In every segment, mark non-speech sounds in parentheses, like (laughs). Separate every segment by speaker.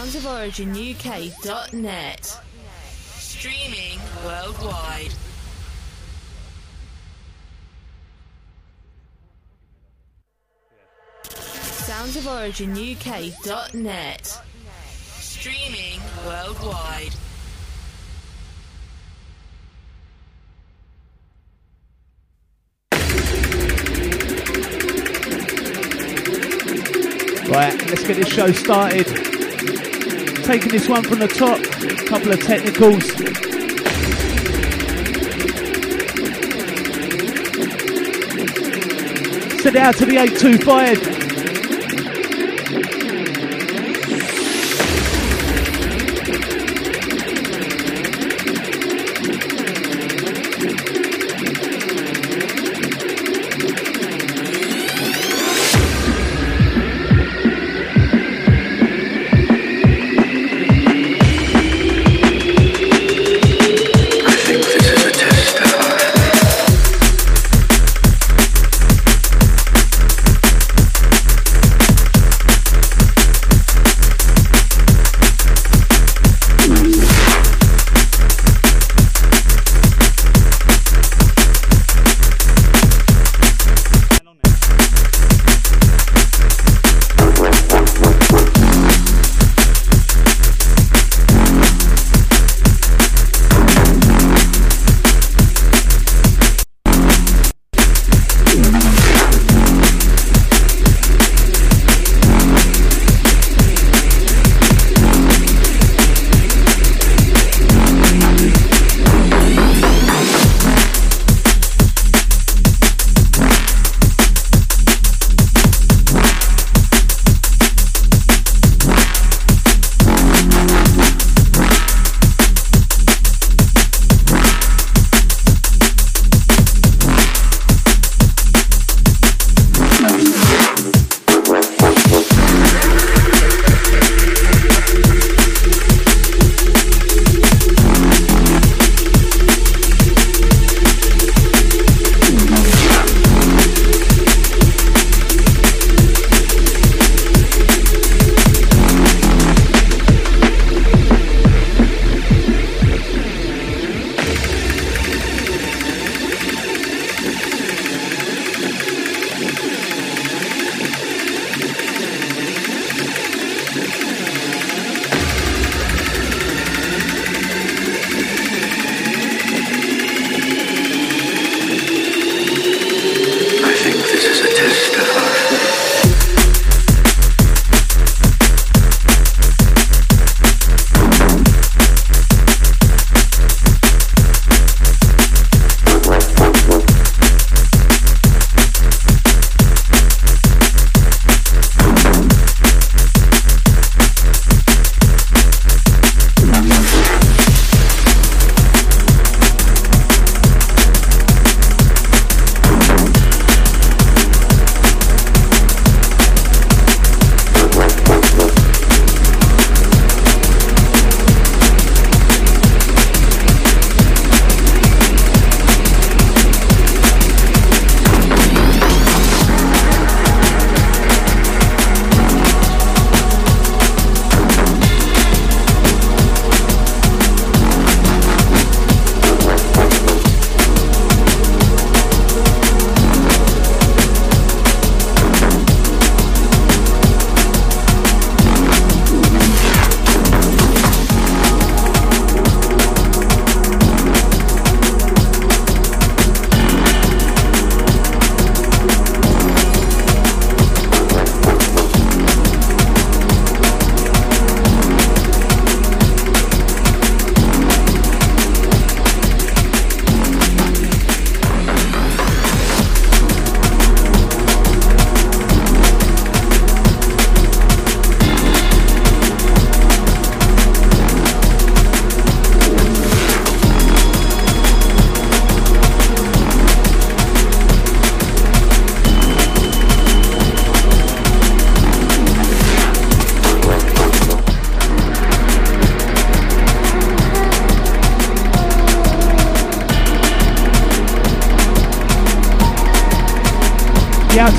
Speaker 1: soundsoforiginuk.net. Streaming worldwide. soundsoforiginuk.net. Streaming worldwide.
Speaker 2: Right, let's get this show started. Taking this one from the top, a couple of technicals. Send it out to the 825.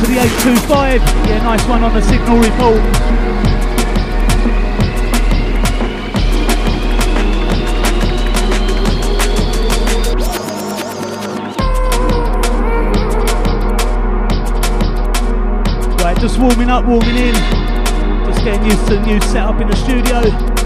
Speaker 2: to the 825. Yeah, nice one on the signal report. just warming up, warming in, just getting used to the new setup in the studio.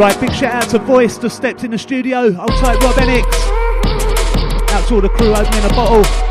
Speaker 2: Right, big shout out to Voice, just stepped in the studio. I'll type Rob Enix. Out to all the crew opening a bottle.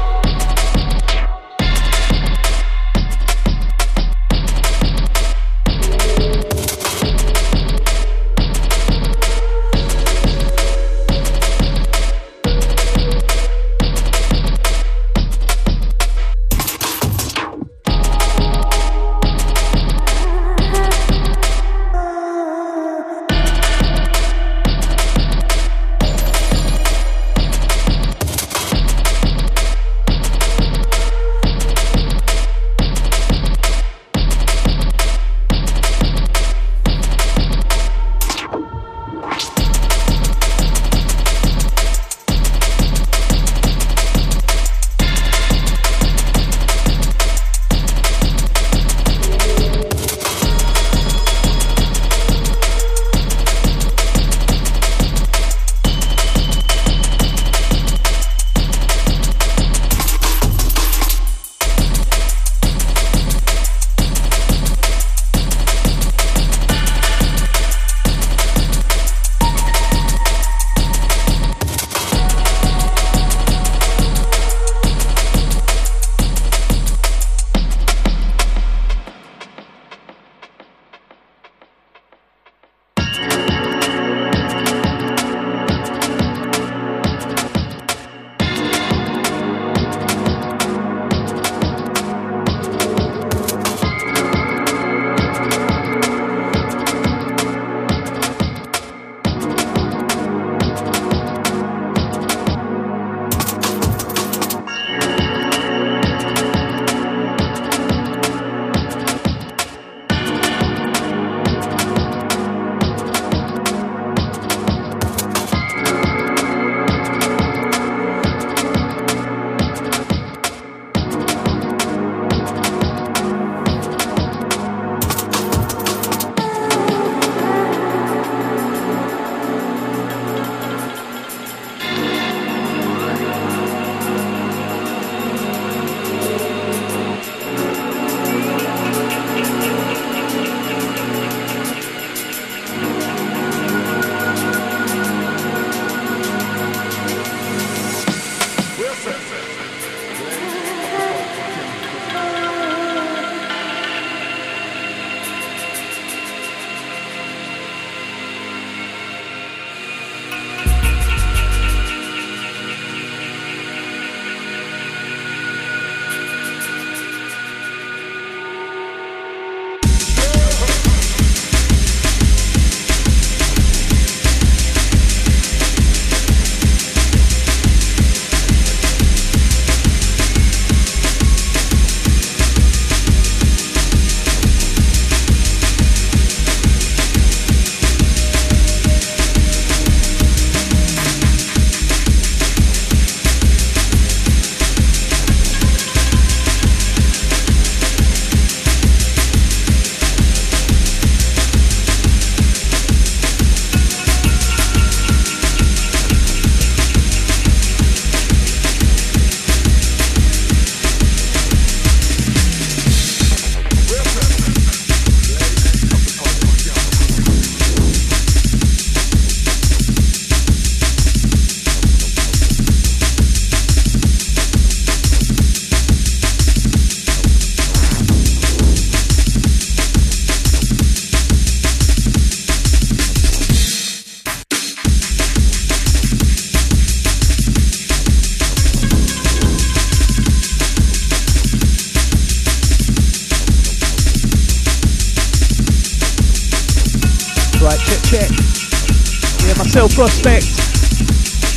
Speaker 2: Prospect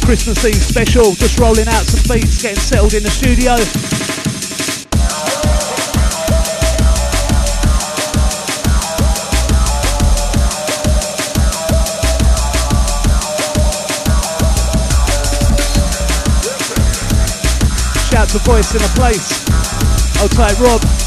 Speaker 2: Christmas Eve special. Just rolling out some beats, getting settled in the studio. Shout to Voice in a Place. Outside Rob.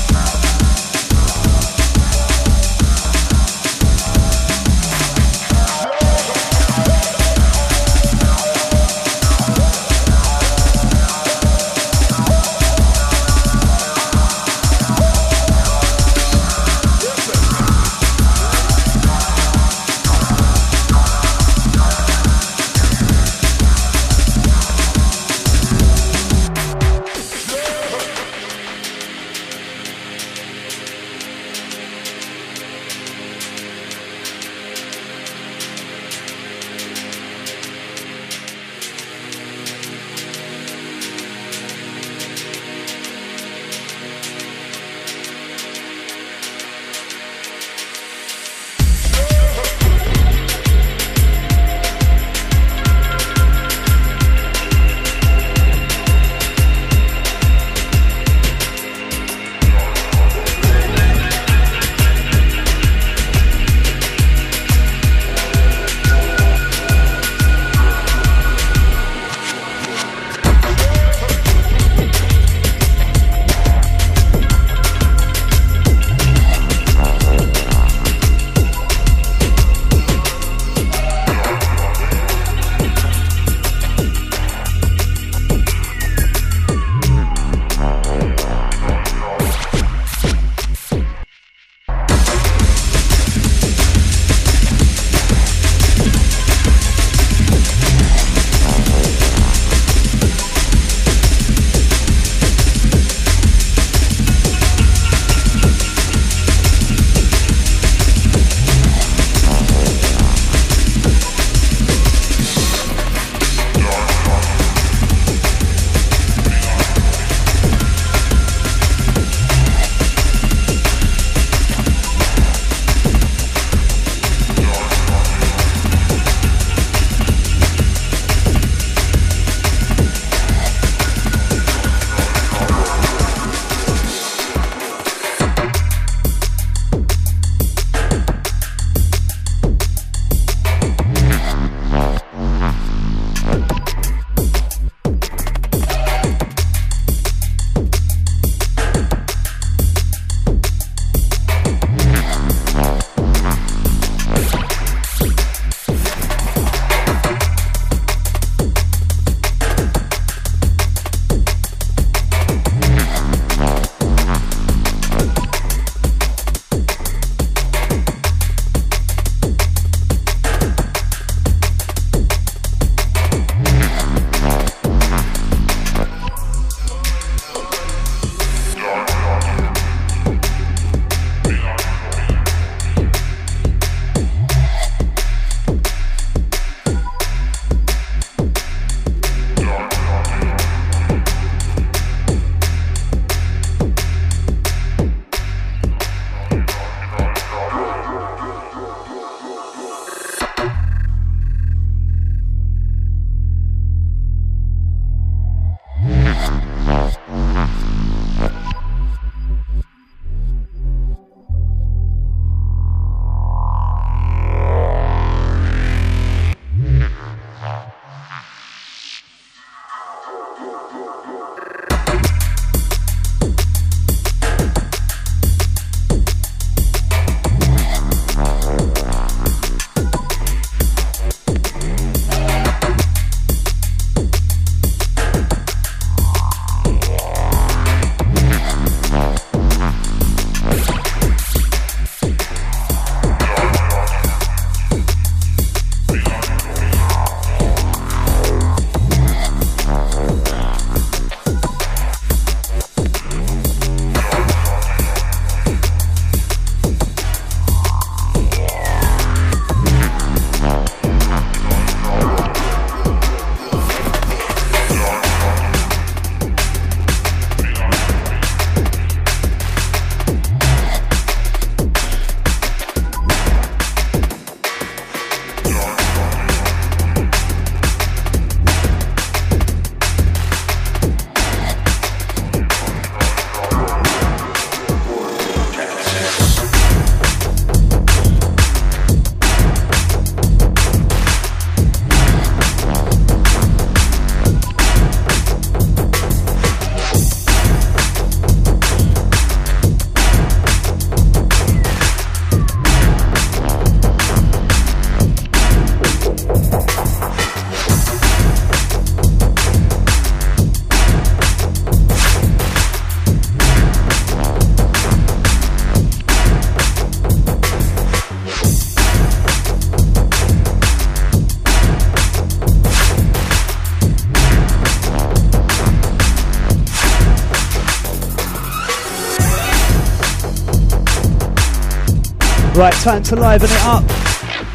Speaker 2: Right, time to liven it up.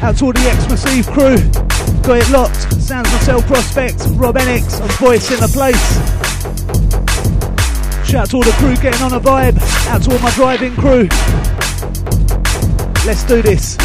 Speaker 2: Out to all the Xmas Eve crew. Got it locked. Sounds myself prospect. Rob Enix on voice in the place. Shout out to all the crew getting on a vibe. Out to all my driving crew. Let's do this.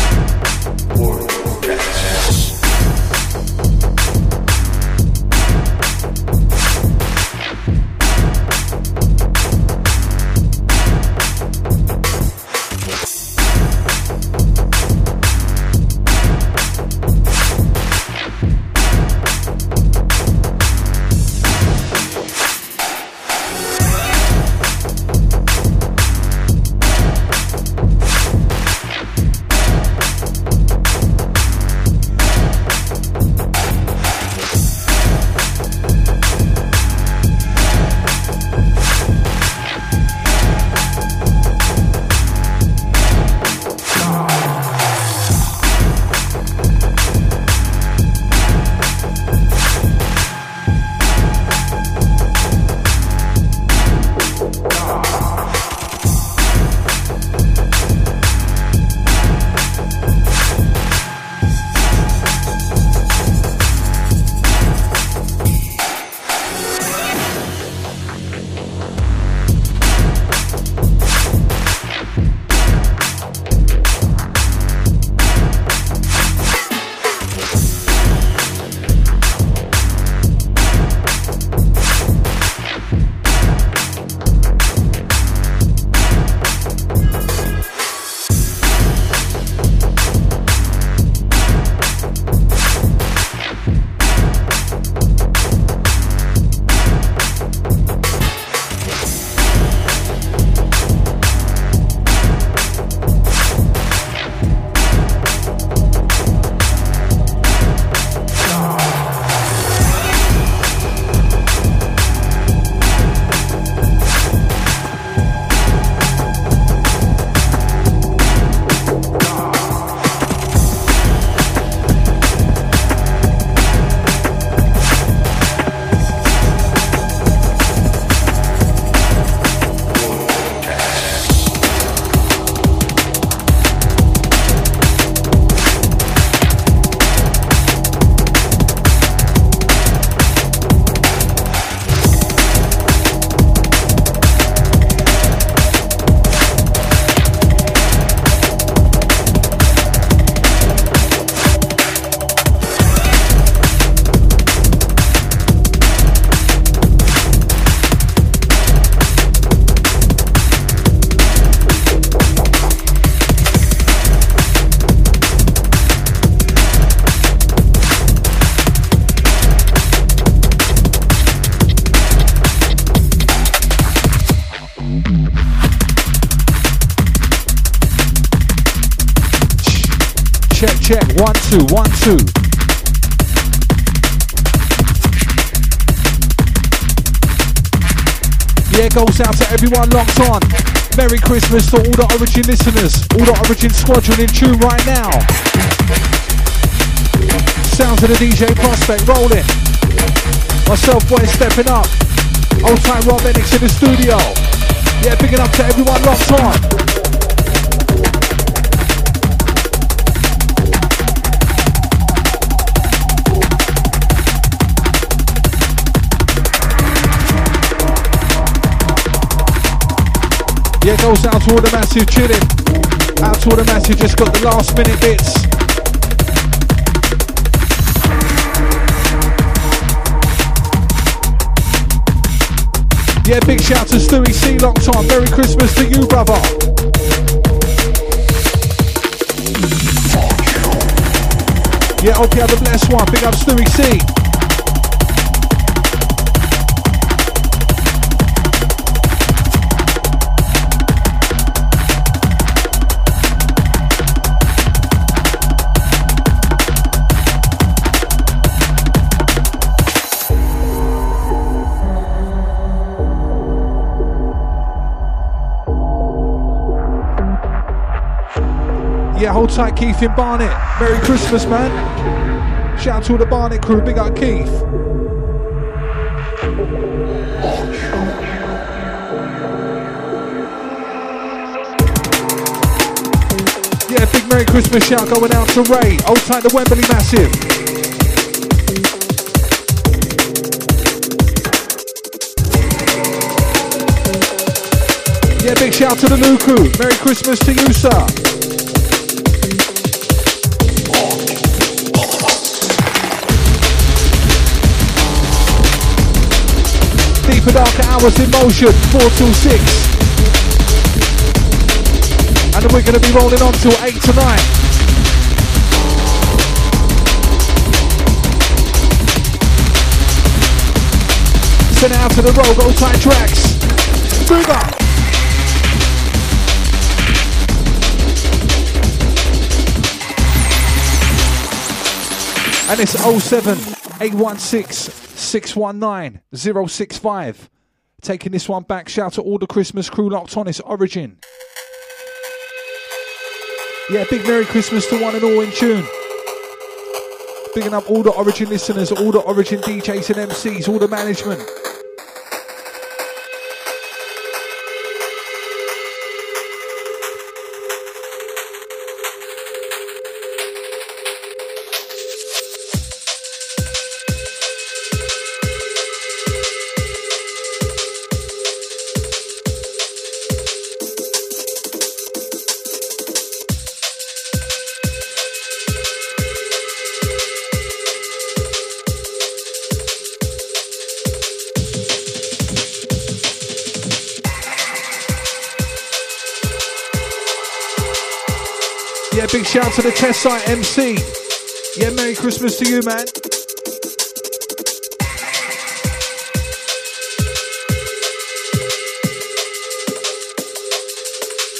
Speaker 3: Two, one, two. Yeah, goes out to everyone locked on. Merry Christmas to all the Origin listeners, all the Origin squadron in tune right now. Sounds of the DJ Prospect rolling. Myself, boy, stepping up. Old time Rob Enix in the studio. Yeah, picking up to everyone locked on. Yeah, goes out to all the massive chilling. Out to all the massive, just got the last minute bits. Yeah, big shout to Stewie C long time. Merry Christmas to you, brother. Yeah, hope you have a blessed one. Big up Stewie C. hold tight, Keith in Barnet. Merry Christmas, man. Shout out to all the Barnet crew. Big up, Keith. Yeah, big Merry Christmas shout going out to Ray. Old tight the Wembley Massive. Yeah, big shout to the Luku. Merry Christmas to you, sir. Deeper Darker Hours in motion, 4 till 6. And we're going to be rolling on till 8 tonight. Send it out to the road, go tight tracks. Move up. And it's 07 816 619 065. Taking this one back. Shout to all the Christmas crew locked on. It's Origin. Yeah, big Merry Christmas to one and all in tune. Bigging up all the Origin listeners, all the Origin DJs and MCs, all the management. Big shout to the test site MC. Yeah, Merry Christmas to you, man.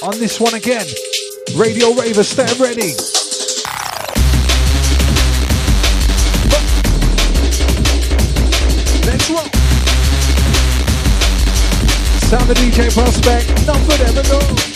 Speaker 3: On this one again, Radio Raver, stay ready. Let's roll. Sound the DJ prospect, not for them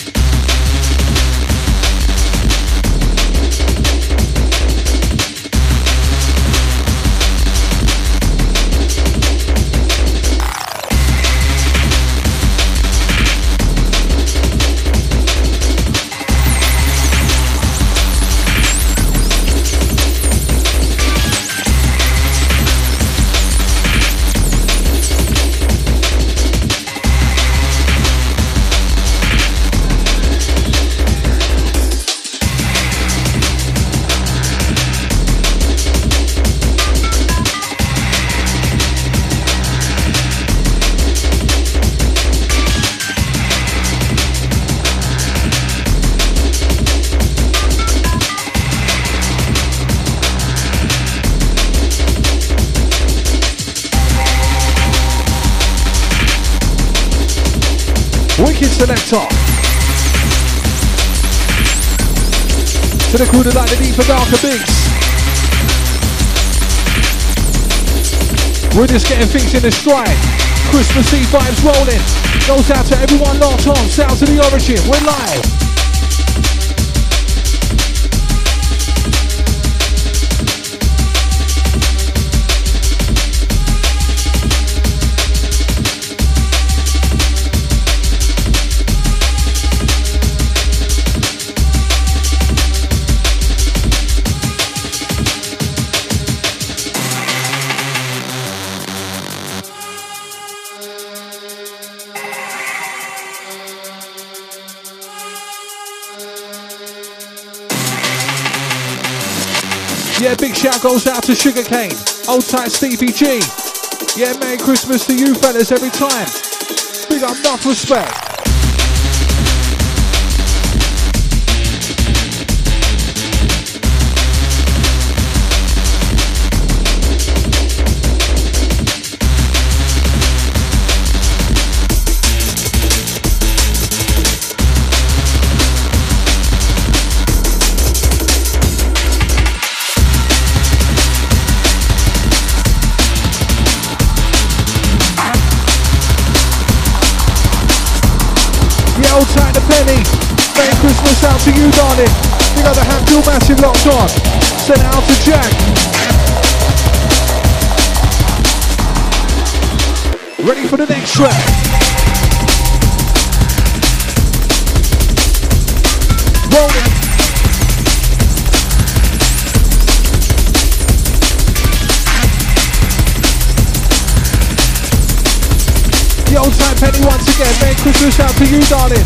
Speaker 3: To the crew that like the deeper, darker beats. We're just getting things in the stride. Christmas Eve vibes rolling. Goes out to everyone locked on. Sounds of the origin. We're live. Goes out to Sugarcane. Old tight Stevie G. Yeah, Merry Christmas to you fellas every time. Big up, enough respect. Christmas out to you, darling. You got the Hatfield Massive locked on. Send it out to Jack. Ready for the next track. Rolling. You once again. Merry Christmas out to you, darling.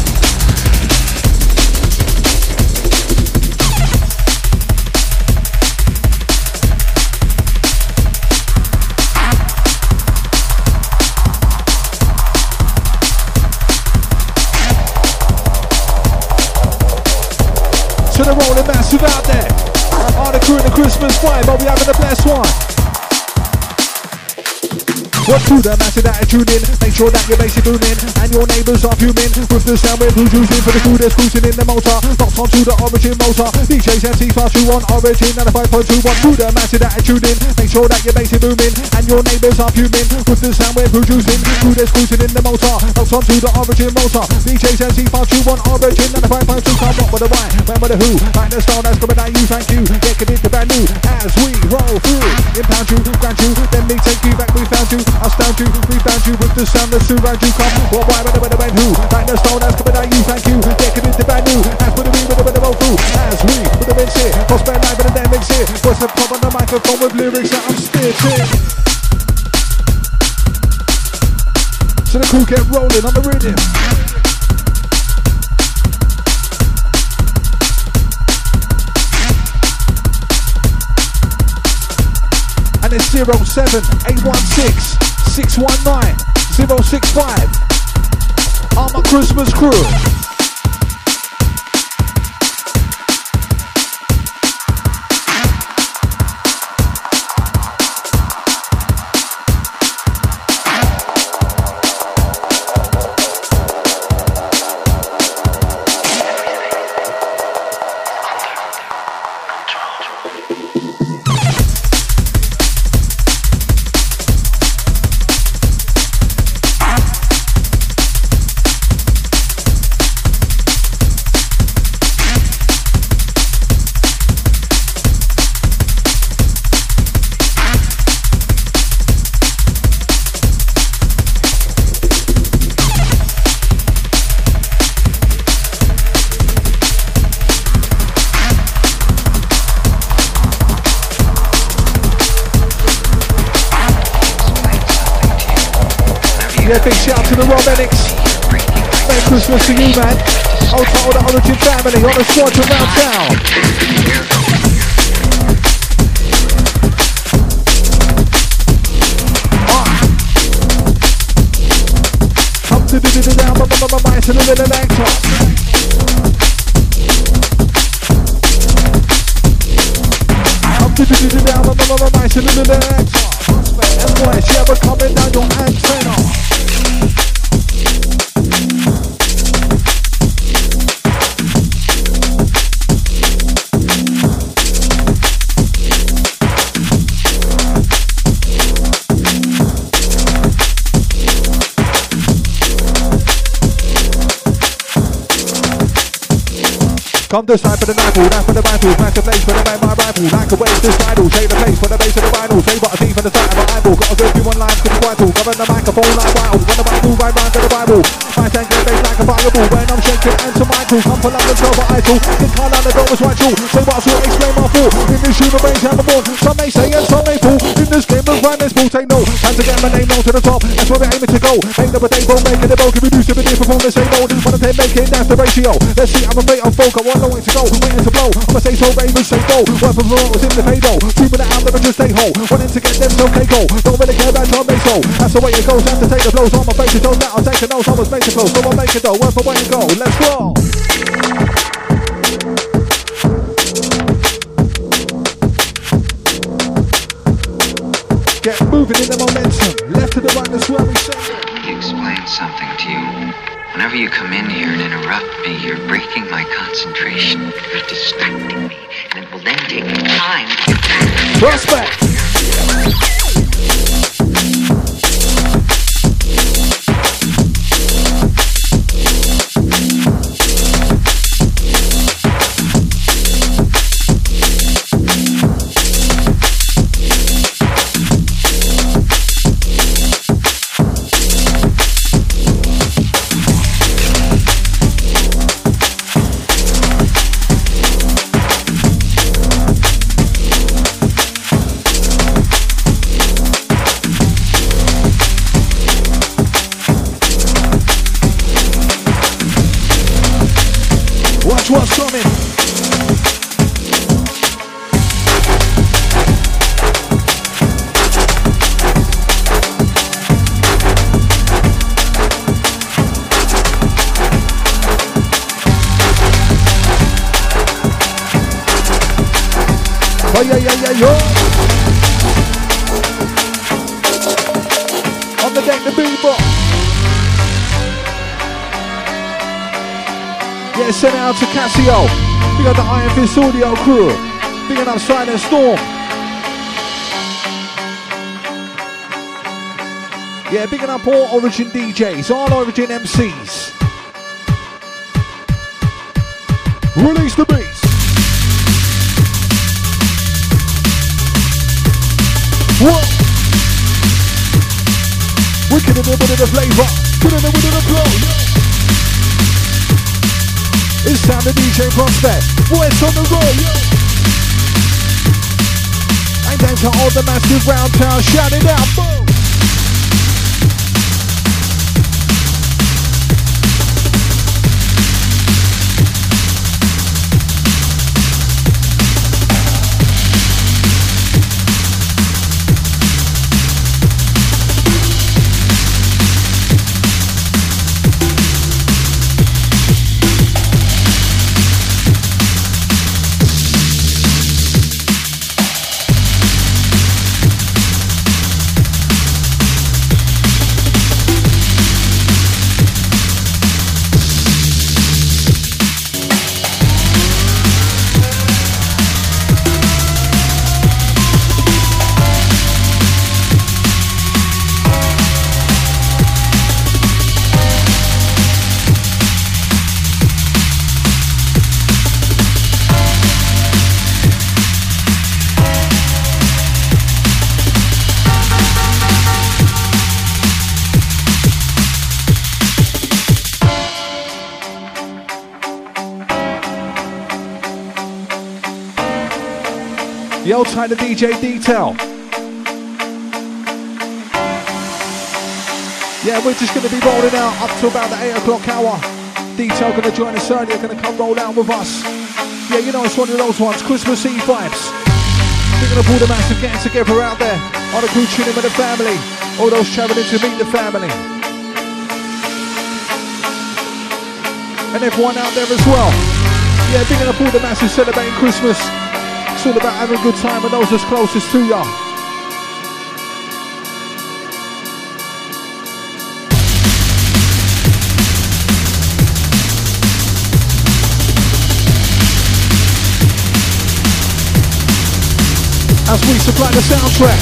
Speaker 3: To the rolling massive out there. All the crew in the Christmas vibe, but we having the blessed one. What to the massive attitude in? Make sure that your bass is booming and your neighbours are fuming with the sound we're producing for the crew that's cruising in the motor. Locked onto the origin motor. DJs MC fast two on origin 95.21 to the massive attitude in. Make sure that your bass is booming and your neighbours are fuming with the sound we're producing. Crew that's cruising in the motor. Locked onto the origin motor. DJs MC fast two on origin 95.2 come up with the why, remember the who, like the style that's coming at you. Thank you. Get committed brand new as we roll through. Impound you, grant you, then me take you back. We found you. I stand you, rebound you with the sound that surround you. Come, what, why, when, when, when, who? Like the stone that's coming at you. Thank you. Get committed brand new. As for the we, with the, with the roll through. As we, with the mix here. Prospect live and the mix here. What's the pop on the microphone with lyrics that I'm spitting? So the crew get rolling on the rhythm. It's 07 816 619 065. I'm a Christmas crew. To you, man. I'll tell the Origin family on the to round town. Come this side for the rifle, knife for the rifle, smash the place for the man, my rifle. Like a wave, this idle, take the place for the base of the vinyl. Say what I see from the side of my eyeball. Got a good view on lines, cause it's vital. Cover the microphone like wild. When the Bible, right round to the Bible. My tank get like a fireball. When I'm shaking, enter Michael. Come for London, so idle. Get card on the door was right true. Say what I saw, explain my fault. This the range have a born. Some may say and some may fall. In this game of rhyme, this bull take no. Time to get my name known to the top. That's where we're aiming to go. Make the potato, making the boat. Can reduce the different from the same old. Wanna take, make it, that's the ratio. Let's see, I'm a fate on folk. I want no way to go. Waiting to blow. I'ma say so, Ravens say go. Work for was in the payroll. Two minute out, never just stay home. Wanting to get them, so okay, go. Don't really care about Tom Maso. That's the way it goes. Have to take the blows on my face. It that I'll take the nose. I was to flow, so I'll make it though. Work for way to go. Let's roll. Audio crew. Big up Silent Storm. Yeah, big up all Origin DJs, all Origin MCs. Release the beats. Wicked in the bit of the flavor. The bit of the flow. Yeah. It's time to DJ Prospect. Voice on the road. And time to all the massive round town. Shout it out. Boom. Time to DJ Detail. Yeah, we're just going to be rolling out up to about the 8 o'clock hour. Detail going to join us earlier, going to come roll out with us. Yeah, you know, it's one of those ones, Christmas Eve vibes. We're going to pull the massive getting together out there on a crew tuning with the family. All those travelling to meet the family. And everyone out there as well. Yeah, big enough all the massive celebrating Christmas. It's all about having a good time with those that's closest to you. As we supply the soundtrack.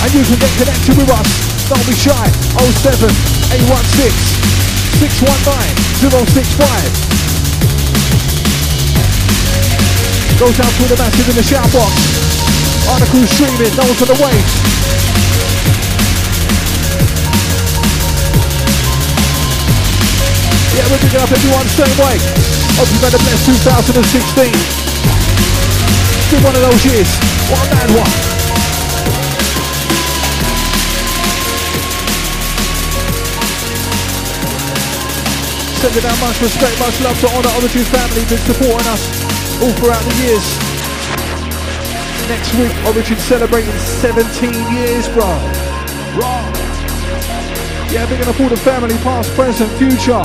Speaker 3: And you can get connected with us. Don't be shy. 07 816 619 065. Goes out to the massive in the shout box. Article streaming, those are the waves. Yeah, we're picking up everyone same way. Hope you've had a blessed 2016. It's been one of those years. What a mad one. Sending out much respect, much love to all the Origin family been supporting us all throughout the years. Next week, Origin celebrating 17 years, bro. Right. Yeah, big enough all the family, past, present, future.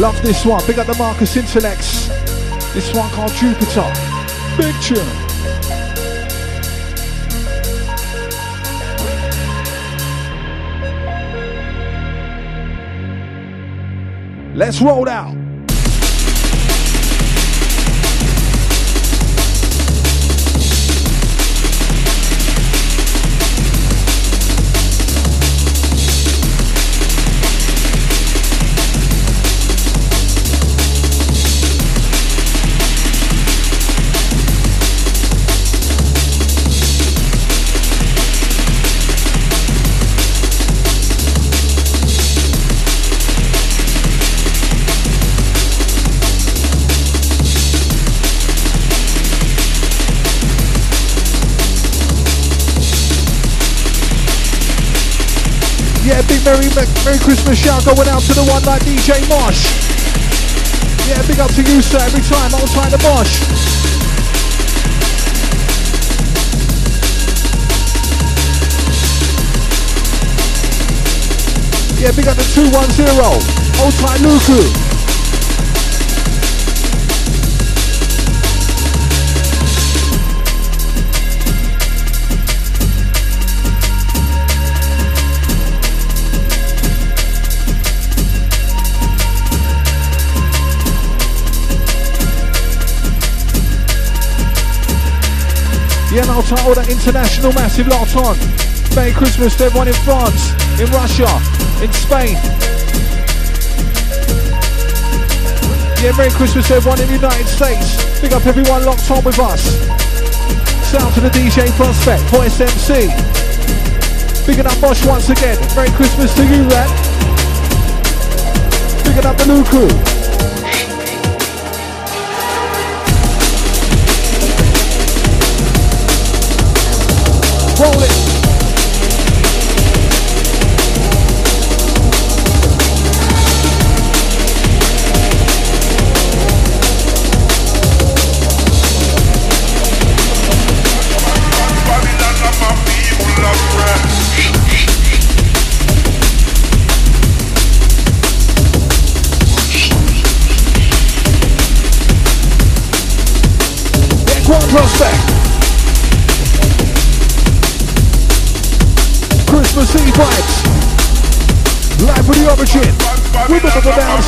Speaker 3: Love this one. Big up the Marcus Intalex. This one called Jupiter. Big tune. Let's roll out. Merry, Merry Christmas shout going out to the one like DJ Mosh. Yeah, big up to you, sir, every time. Old time to Mosh. Yeah, big up to 210. Old time Luku. Yeah, I'll title that international massive locked on. Merry Christmas to everyone in France, in Russia, in Spain. Yeah, Merry Christmas to everyone in the United States. Big up everyone locked on with us. Sound to the DJ Prospect, Voice MC. Bigging up Bosch once again. Merry Christmas to you, Rat. Bigging up the new crew.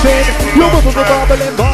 Speaker 3: Bouncing. You're bubbling, bubbling. Won't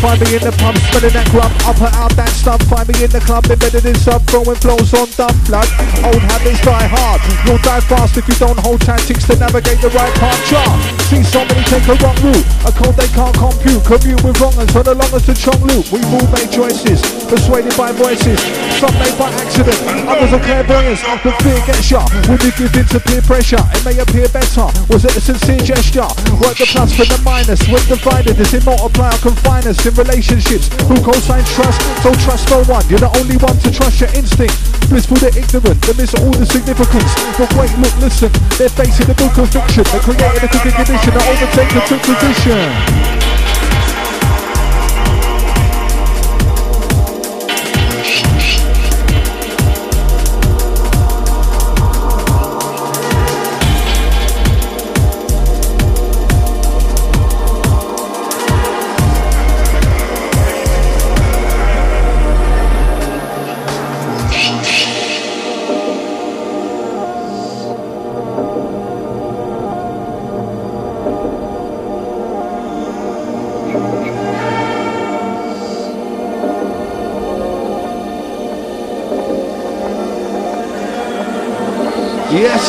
Speaker 3: find me in the pub, spreading that grub, up and out that stuff. Find me in the club, embedded in sub, throwing flows on dumb blood. Old habits die hard, you'll die fast if you don't hold tactics to navigate the right path. Chart. See somebody take a wrong route, a code they can't compute. Commute with wrongers for the longest to chong loop. We've all made choices, persuaded by voices. Some made by accident, others are clairvoyants. The fear gets ya when you give in to peer pressure. It may appear better, was it a sincere gesture? Work the plus for the minus, when divided, does it multiply or confine us in relationships? Who co-signs trust? Don't trust no one. You're the only one to trust your instinct. Blissful the ignorant, they miss all the significance. But wait, look, listen, they're facing the book of fiction. They created a cooking condition that overtake the took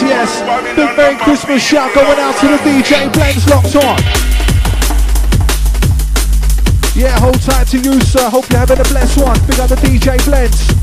Speaker 3: Yes, yes. Big Merry Christmas shout going out to the DJ Blends locked on. Yeah, hold tight to you, sir. Hope you're having a blessed one. Big up the DJ Blends.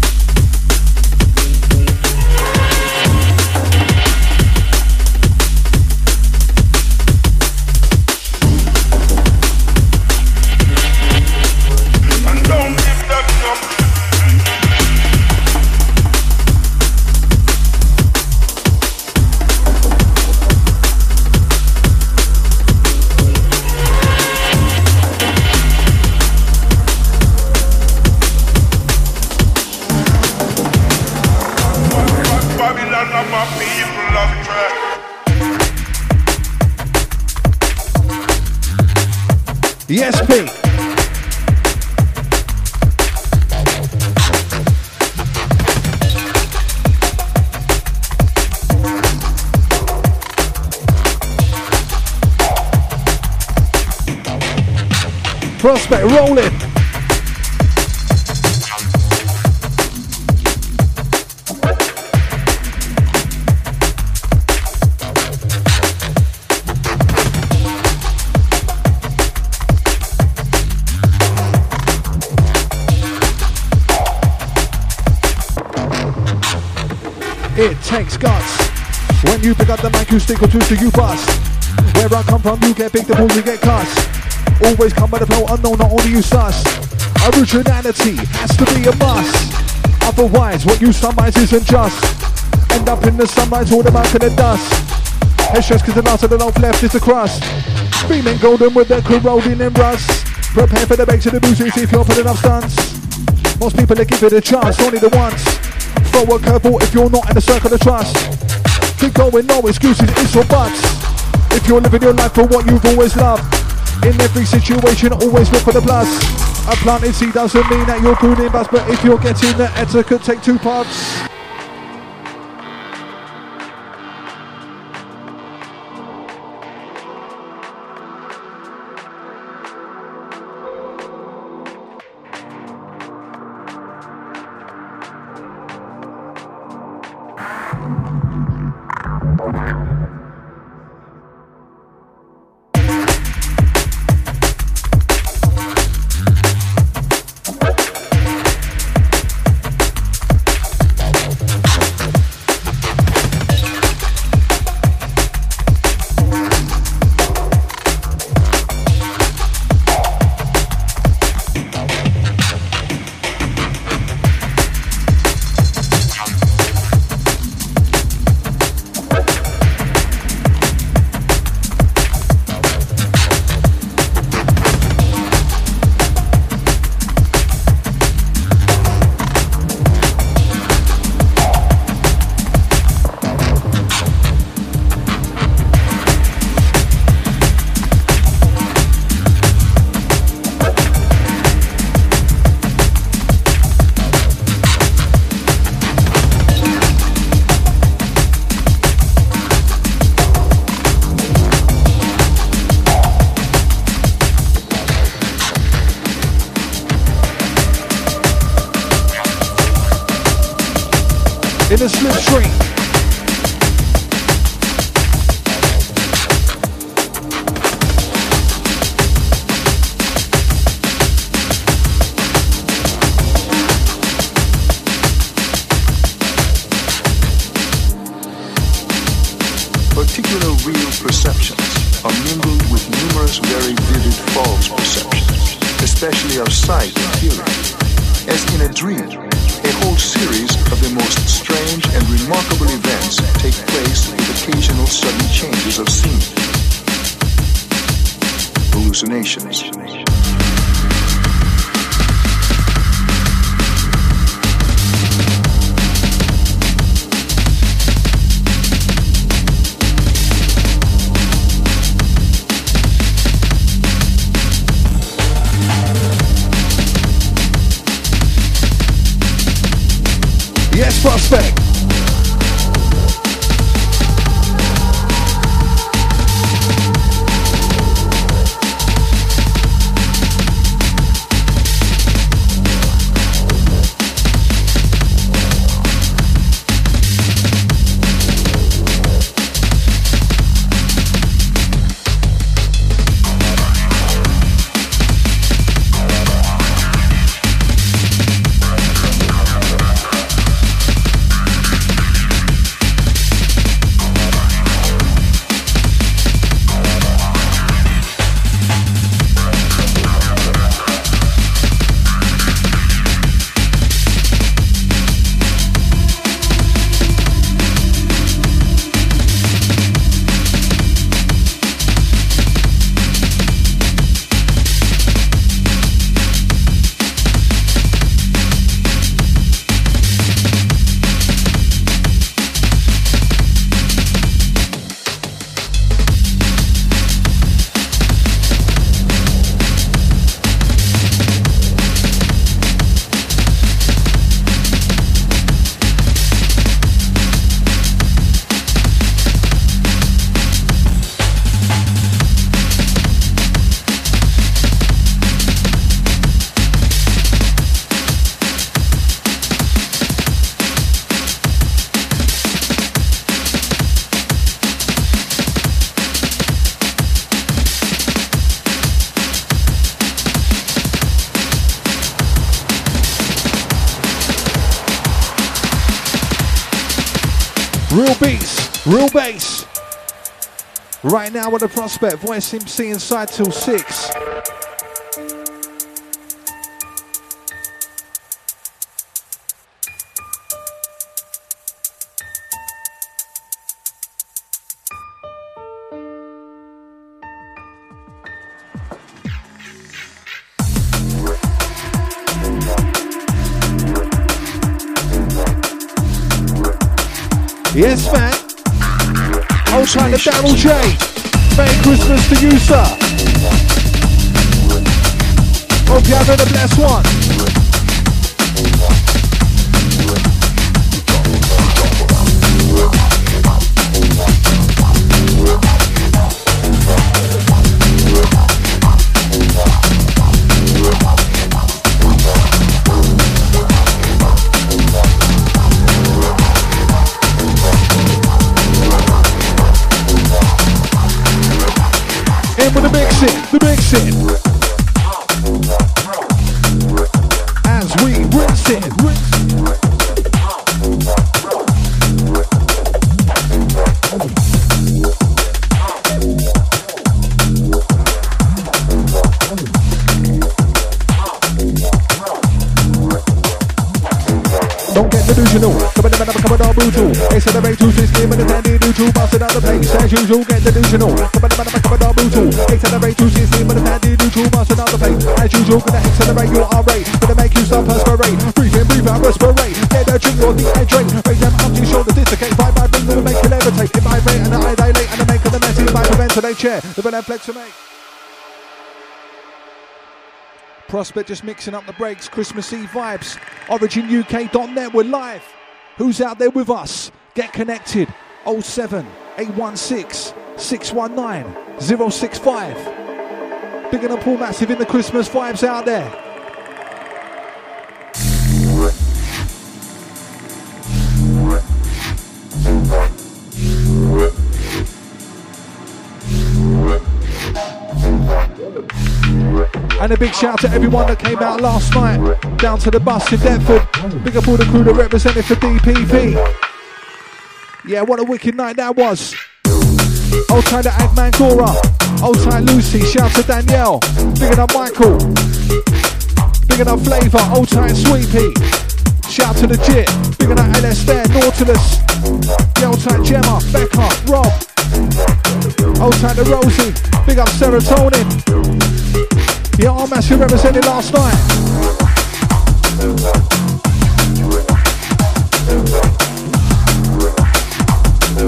Speaker 3: Prospect rolling. It takes guts. When you pick up the mic, you stick or two to you bust. Where I come from, you get big, the balls you get cussed. Always come by the flow unknown, not only you sus. Originality has to be a must. Otherwise, what you sunrise isn't just. End up in the sunlight, all the in the dust. Head stress cause the last of the loaf left is the crust. Feeling golden with the corroding and rust. Prepare for the bakes of the boozy, see if you're putting up stunts. Most people they give it a chance, only the once. Throw a curveball if you're not in the circle of trust. Keep going, no excuses, it's or buts. If you're living your life for what you've always loved. In every situation, always look for the plus. A planted seed doesn't mean that you're pruning bus, but if you're getting the etiquette, take two puffs. Right now with the prospect, voice MC inside till 6. Daryl J. Merry Christmas to you, sir. Hope you're having a blessed one. Usual. Get delusional. Accelerate to game and the dandy neutral. Bouncing out the pace as usual. Gonna accelerate your R rate. Gonna make you start perspirate. Breathe in, breathe out, respirate. Get a drink or dehydrate. Raise them up to your shoulder, dislocate. Vibe, vibe, bring them, make you levitate. It vibrate and I dilate and I make the messy vibe ventilate chair. The venom fleximate. Prospect just mixing up the breaks, Christmas Eve vibes. OriginUK.net, we're live. Who's out there with us? Get connected. 07 816 619 065. Big up Paul Massive in the Christmas vibes out there. And a big shout out to everyone that came out last night down to the bus in Deptford. Big up all the crew that represented for DPP. Yeah, what a wicked night that was. Old time to Agman Gora. Old time Lucy. Shout to Danielle. Big up Michael. Big up Flavor. Old time Sweet Pea. Shout to the Jit. Big up LS there. Nautilus. Yeah, old time Gemma. Becca. Rob. Old time to Rosie. Big up Serotonin. Yeah, our massive represented last night. Yeah,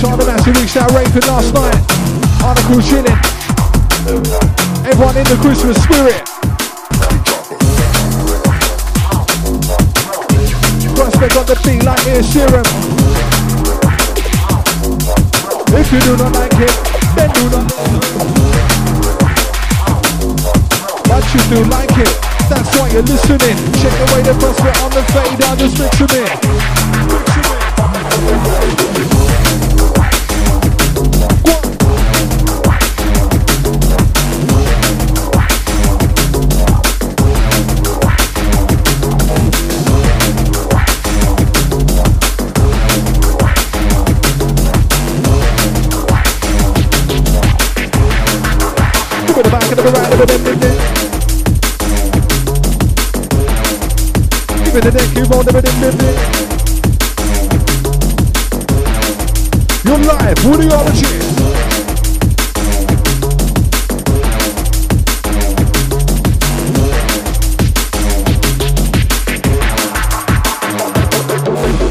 Speaker 3: time and massive reached out raping last night. Article chilling. Everyone in the Christmas spirit. Prospect got the beat like ear serum. If you do not like it, then do not. But you do like it, that's why you're listening. Check away the prospect on the fade, I'll just mix them in. A you never dip, dip, dip. You're live, Woody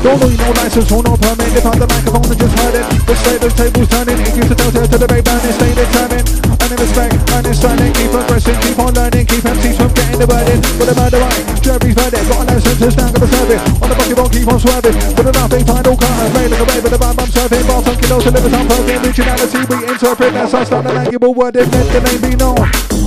Speaker 3: Don't need no license or no permit. If on the microphone and just heard it, the state the tables turning. It used to tell to the babe and stay determined. And in respect, and in styling, keep progressing, keep on learning, keep MCs from getting the a murder right, Jerry's verdict, got no sentence, now it. On the keep on swerving. With enough, a final cut, made like a wave with a bam bam serving. Bar some kilos, deliver some perfume, originality, we interpret. That's our the languable word, it meant the name be known.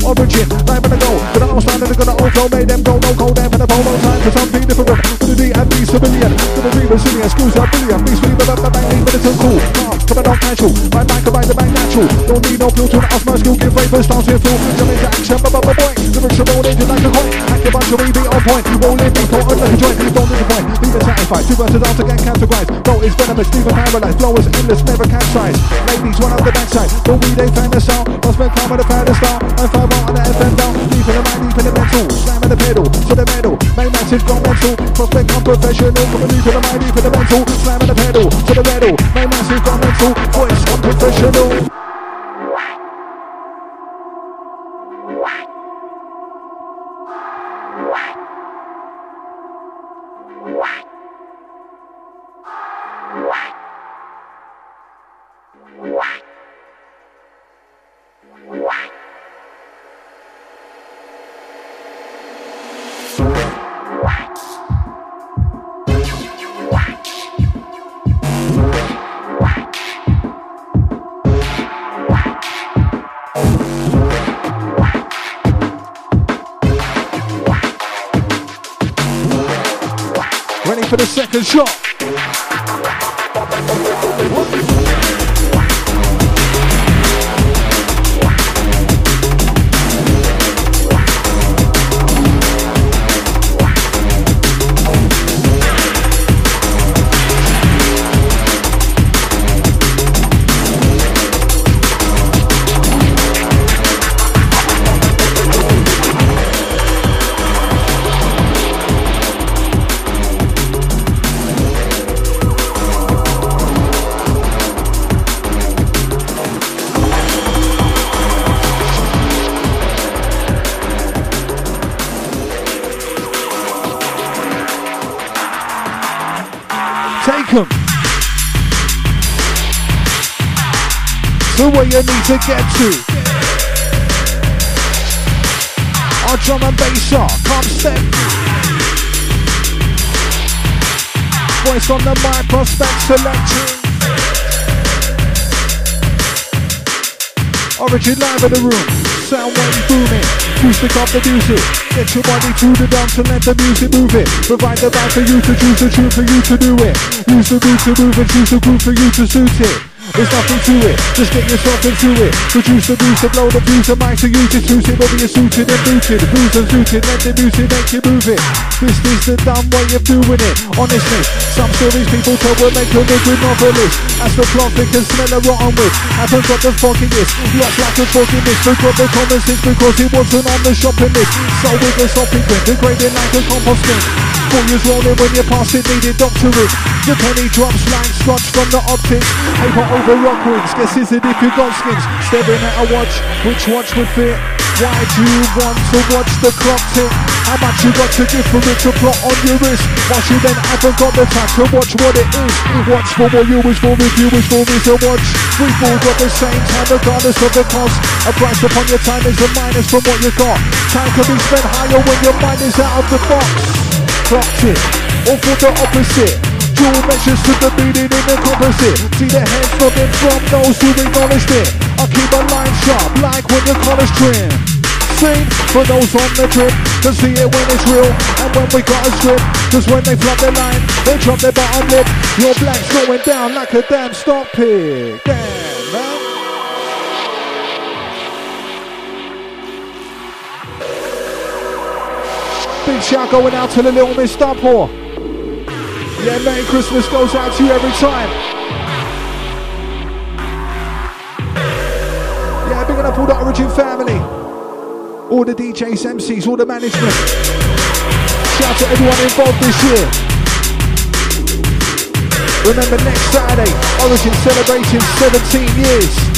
Speaker 3: Origin, live in the go, but I'm standing, gonna overflow, made them go, no cold, and for the polo time, for something different. For the D and B civilian, gonna be resilient, screws up billion, be sweet, but I'm the bang, but it's so cool. Coming on casual, mic, I ride the bang natural. Don't need no filter, ask my skill, give flavor, start to full. Jump into action, ba ba boy. Lyrics are rolling just like a coin. Act a bunch of EB on point. Rolling deep, on like a joint. Don't disappoint, leave it satisfied. Two verses out to get categorized. Flow is venomous, leave paralyzed. Flow is endless, never capsize. Ladies, one on the backside. But we they fan the sound. Prospect climb on the pedestal. And five on the FM down. Deep in the mind, deep in the mental. Slam in the pedal, to the metal. Main massive, gone mental. Prospect unprofessional. Coming deep in the mind, deep in the mental. Slam in the pedal, to the metal. Main massive, gone mental. Voice unprofessional. To get to. Our drum and bass are step. Voice on the mic, prospect selection. Origin live in the room, sound wave booming, acoustic of the music. Get your body to the dance and let the music move it. Provide the vibe for you to choose the tune for you to do it. Use the groove to move and choose the groove for you to suit it. There's nothing to it, just get yourself into it. Produce the music, blow the fuse, the mic to use it, choose it, whether you're suited and booted. Booze and suited, let the music make you move it. This is the dumb way of doing it. Honestly, some stories people tell will make you look good novelist. As the plot they can smell a rotten with. Haven't got the fogginess, lost like a fucking miss. Forgot the common sense because it wasn't on the shopping list. So with the shopping print, degrading like a compost bin. Four years rolling when you pass it, needed doctorate. The penny drops like scotch from the optics. Paper over rock wings, guess is it if you got skins? Staring at a watch, which watch would fit? Why do you want to watch the clock tick? How much you got to give for it to plot on your wrist? Once you then haven't got the time to watch what it is. Watch for what you wish for, if you wish for me to watch. We've all got the same time regardless of the cost. A price upon your time is a minus from what you got. Time can be spent higher when your mind is out of the box. Clock tick, or for the opposite. Dual measures to the beating in the composite. See the heads nodding from those who acknowledged it. I keep a line sharp like when the college trim. Sing for those on the trip to see it when it's real and when we got a script. Cause when they flop their line, they drop their bottom lip. Your blank's going down like a damn stock pig. Big shout going out to the little Miss Stubhore. Yeah, Merry Christmas goes out to you every time. Yeah, big up all the Origin family. All the DJs, MCs, all the management. Shout out to everyone involved this year. Remember next Saturday, Origin celebrating 17 years.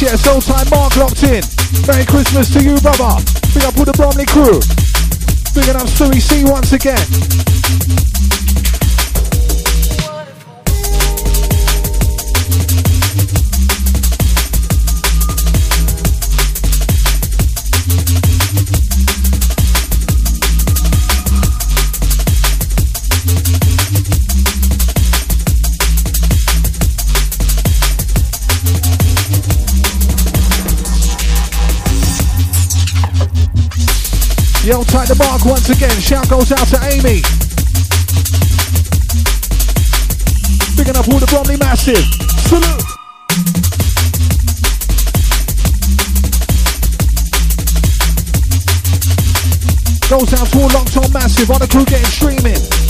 Speaker 3: Yes, yes, old time Mark locked in. Merry Christmas to you, brother. Big up all the Bromley crew. Big up Stewie C once again. Yo, tight the mark once again. Shout goes out to Amy. Picking up all the Bromley Massive. Salute. Goes out to all locked on massive on the crew getting streaming.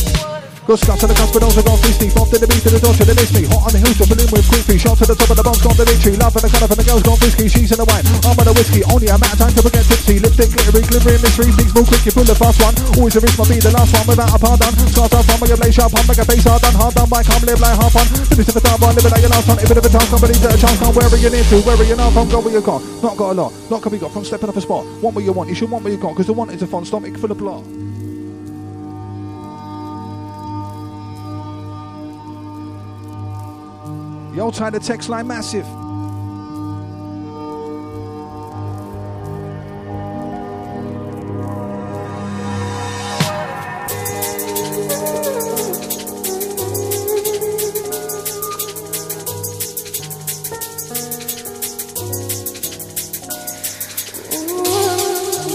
Speaker 3: Go scouts to the cusp, but also gone fisty. Off to the beat to the dodge, to the miss me. Hot on the hills, jumping in with quick feet. Shot to the top of the bombs, gone the victory. Love for the colour, for the girls gone frisky. She's in the wine, I'm on the whiskey. Only a matter of time to forget tipsy. Lipstick, glittery, glittering mystery. Things move quick, you pull the fast one. Always a risk, might be the last one without a pardon. Scars off, I'm a blaze sharp, I'm like a face hard done, hard done by can't live like half on. Finish in the top one, living like your last one. If it ever time, believe that a chance can't. Where are you near to? Where are you now from? Go where you gone. Not got a lot. Not can be got from stepping off a spot. Want what you want, you should want what you got. Cause the want is a fun stomach full of plot. Yo, tie the text line massive.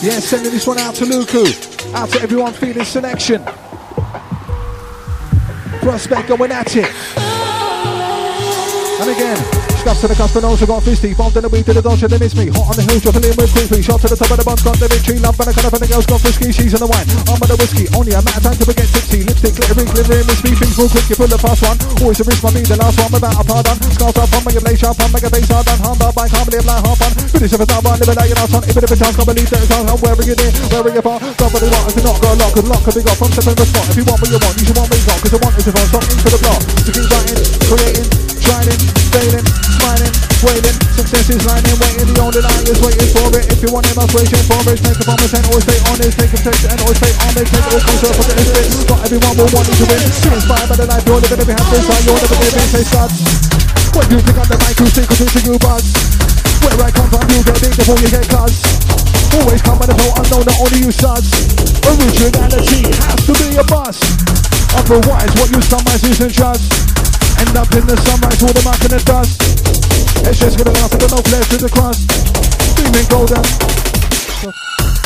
Speaker 3: Yeah, sending this one out to Luku. Out to everyone feeling selection. Prospect going at it. And again, scuffs to the cusp and also got fisty. Bombed in the weed to the dodge and they miss me. Hot on the hill, dropping in with quickly. Shot to the top of the bunch, got the victory. Love and the colour and the girls got frisky. She's in the wine. I'm on the whiskey. Only a matter of time to forget tipsy. Lipstick, glittery, glittering, miss me. Things move quick, you pull the fast one. Always a risk, my me, the last one without a pardon. Scars off, I'm make a blaze sharp, I'm make a face hard. Harmed up by believe like half on. Finish of a time, living like your last one. Even if it's chance, can't believe that it's hard. Are you near? Where are you far? Stop what they want. Not got a lot, a lot can be got from stepping the spot. If you want what you want, you should want what you. Cause the want is a fun. Stop into the block. So keep writing, creating, trying, failing, smiling, waiting. Success is lining, waiting. The only line is waiting for it. If you want wait for it. Take a promise and always stay honest. Take a text and always stay honest. Take all up for the spit. Not everyone will want you to win. Inspired by the life you're living. If you have this you'll never give in. Say suds. When you pick up the mic, who's think to you buzz? Where I come from, you get big before you get cuz. Always come with a flow unknown, not only you suds. Originality has to be a must. Otherwise, what you summarize isn't just. End up in the sunrise, all the mark in the dust. It's just gonna last, but no flares to the crust. Beaming golden.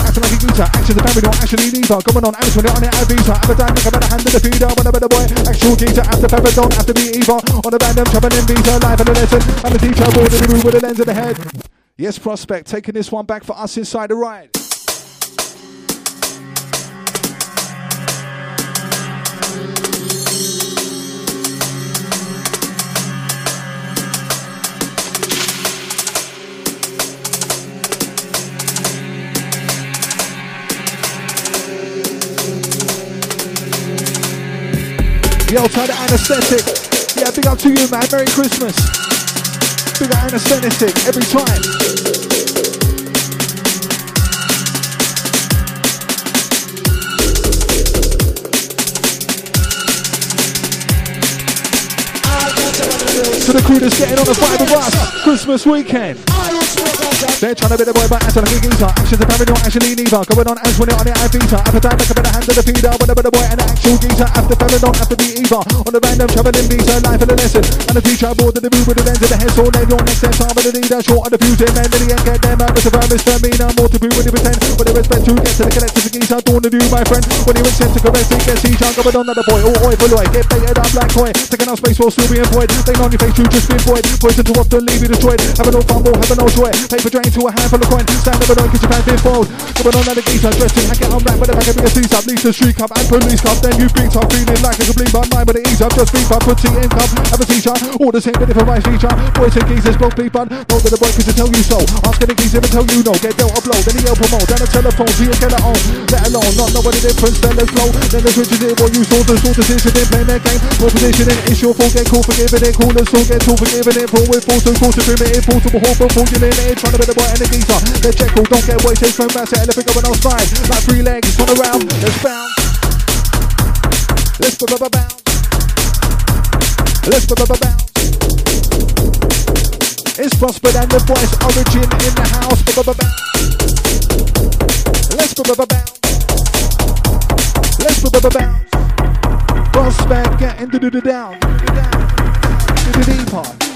Speaker 3: Acting like a geezer, action the parody, not actually neither. Going on, you're on it. Appetite, like a better hand in the feeder. When a better boy, actual geezer, after pepper, don't have to be either. On a random, traveling in visa, life and a lesson. I'm a teacher, born in the room with a lens in the head. Yes, Prospect, taking this one back for us inside the ride. Yo, try the anesthetic. Yeah, big up to you, man. Merry Christmas. Big up anesthetic every time. To the crew that's getting on the fight with us. Christmas weekend. They're trying to be the boy, but acting like a geezer. Actions apparently not actually neither. Going on as when you're on it, I visa. Appetite like a better hand to the feeder. When better boy and the actual geezer. After have to be either. On the random traveling visa, life and a lesson. And the future aboard the view with the lens of the head. So then your next time with the leader. Short of the fuse, man. Then the end get them out. Mr. Mr. Meaner. More to be when you pretend. With the respect to get to the collective geezer. Dawn the view, my friend. When you intend to correct it, get each other. Going on that the boy. Oh, oi, boy, Get baited up like toy. Taking out space for still being void. They on your face, you just been void. Poison too often, leave you destroyed. Having no fumble, having no joy. Paper drain to a handful of coin. Stand up and on, get your pants in fold. Going on that the geezer. In, hacking on rap with the back of me a up. Lease the street cup and police cup. Then you beat up, feeling like a complete bad mind with the ease up. Just beat up, put tea in cup. Have a teacher. All the same, but different rice feature. Boys and geezers, both beat bun. Know that the boy can tell you so. Asking the geezer to tell you no. Get dealt a blow. Then he help promote. Then a telephone. See you get it on. Let alone not know what the difference. Then let's flow. Then the switches in what you saw. The sort decision in playing their game. More positioning. It's your fault. Get cool, forgiving it. Cool and still get too forgiving it. Full with force and force to primitive. Full to behold. Full you in it. Trying to be the boy and the geezer. Let's check. Don't get wasted from massive elephant going outside. Like three legs. Turn around. Let's bounce. Let's go bounce. Let's go bounce. It's Prospect and the voice origin in the house. Ba-ba-ba-bounce. Let's ba-ba-ba-bounce. Let's ba-ba-ba-bounce. Prospect getting to do the down. Do the. Do part.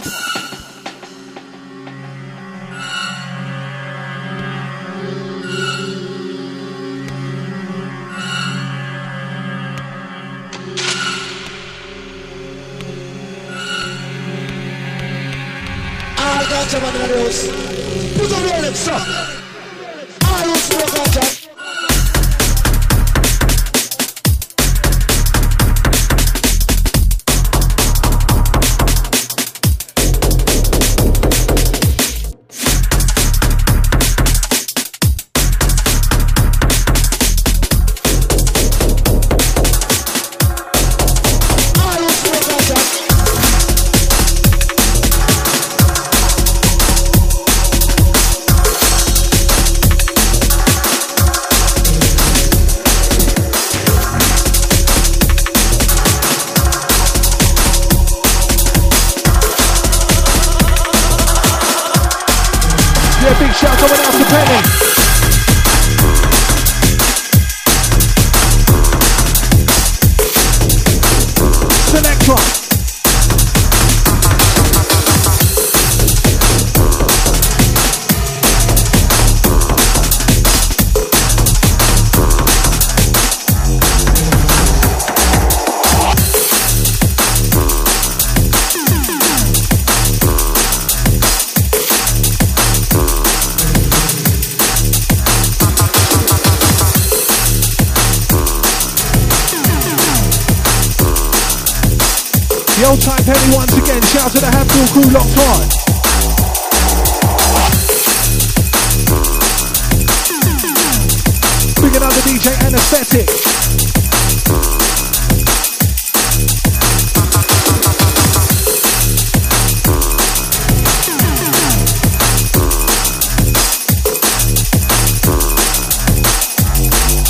Speaker 4: Ganja man in the house. Put on your lips, sir. All who smoke ganja.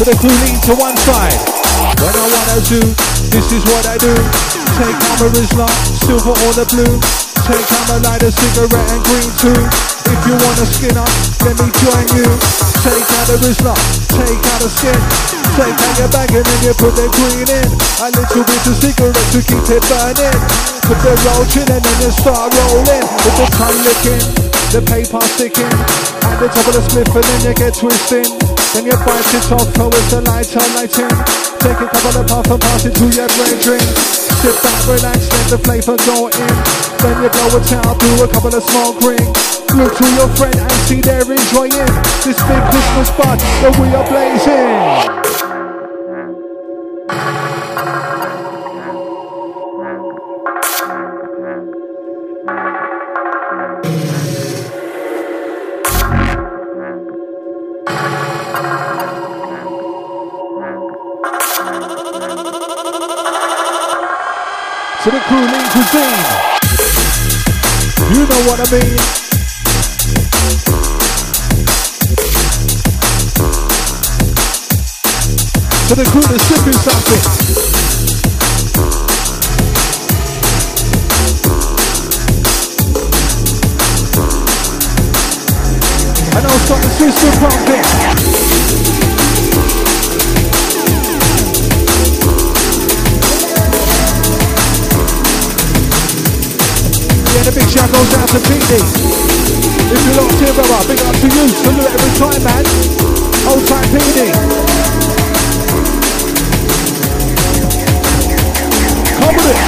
Speaker 3: The lean to one side. When I wanna do, this is what I do. Take hammer Rizla, silver or the blue. Take hammer, light a cigarette and green too. If you wanna skin up, let me join you. Take out the Rizla, take out the skin. Take out your bag and then you put the green in. A little bit of cigarette to keep it burning. Put the roll in and then you start rolling. With the tongue licking, the paper sticking. At the top of the spliff and then you get twisting. Then you bite it off, go with the lighter lighting. Take a couple of puffs and pass it to your brain drink. Sit back, relax, let the flavor go in. Then you blow it out, do a couple of smoke rings. Look to your friend and see they're enjoying this big Christmas spot that we are blazing. To the crew lean cuisine. You know what I mean. To the crew that's sipping something. I know something sister pumping. Yeah, the big shout goes out to PD. If you're locked in, brother, big up to you. Salute every time, man. Old time PD. Come with it.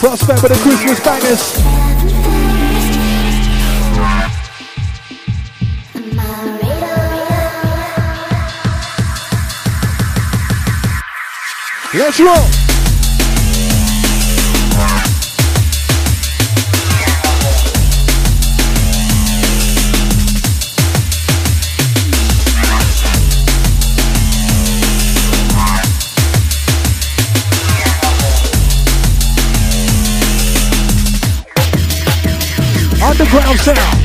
Speaker 3: Prospect with the Christmas bangers. Let's roll. Underground sound.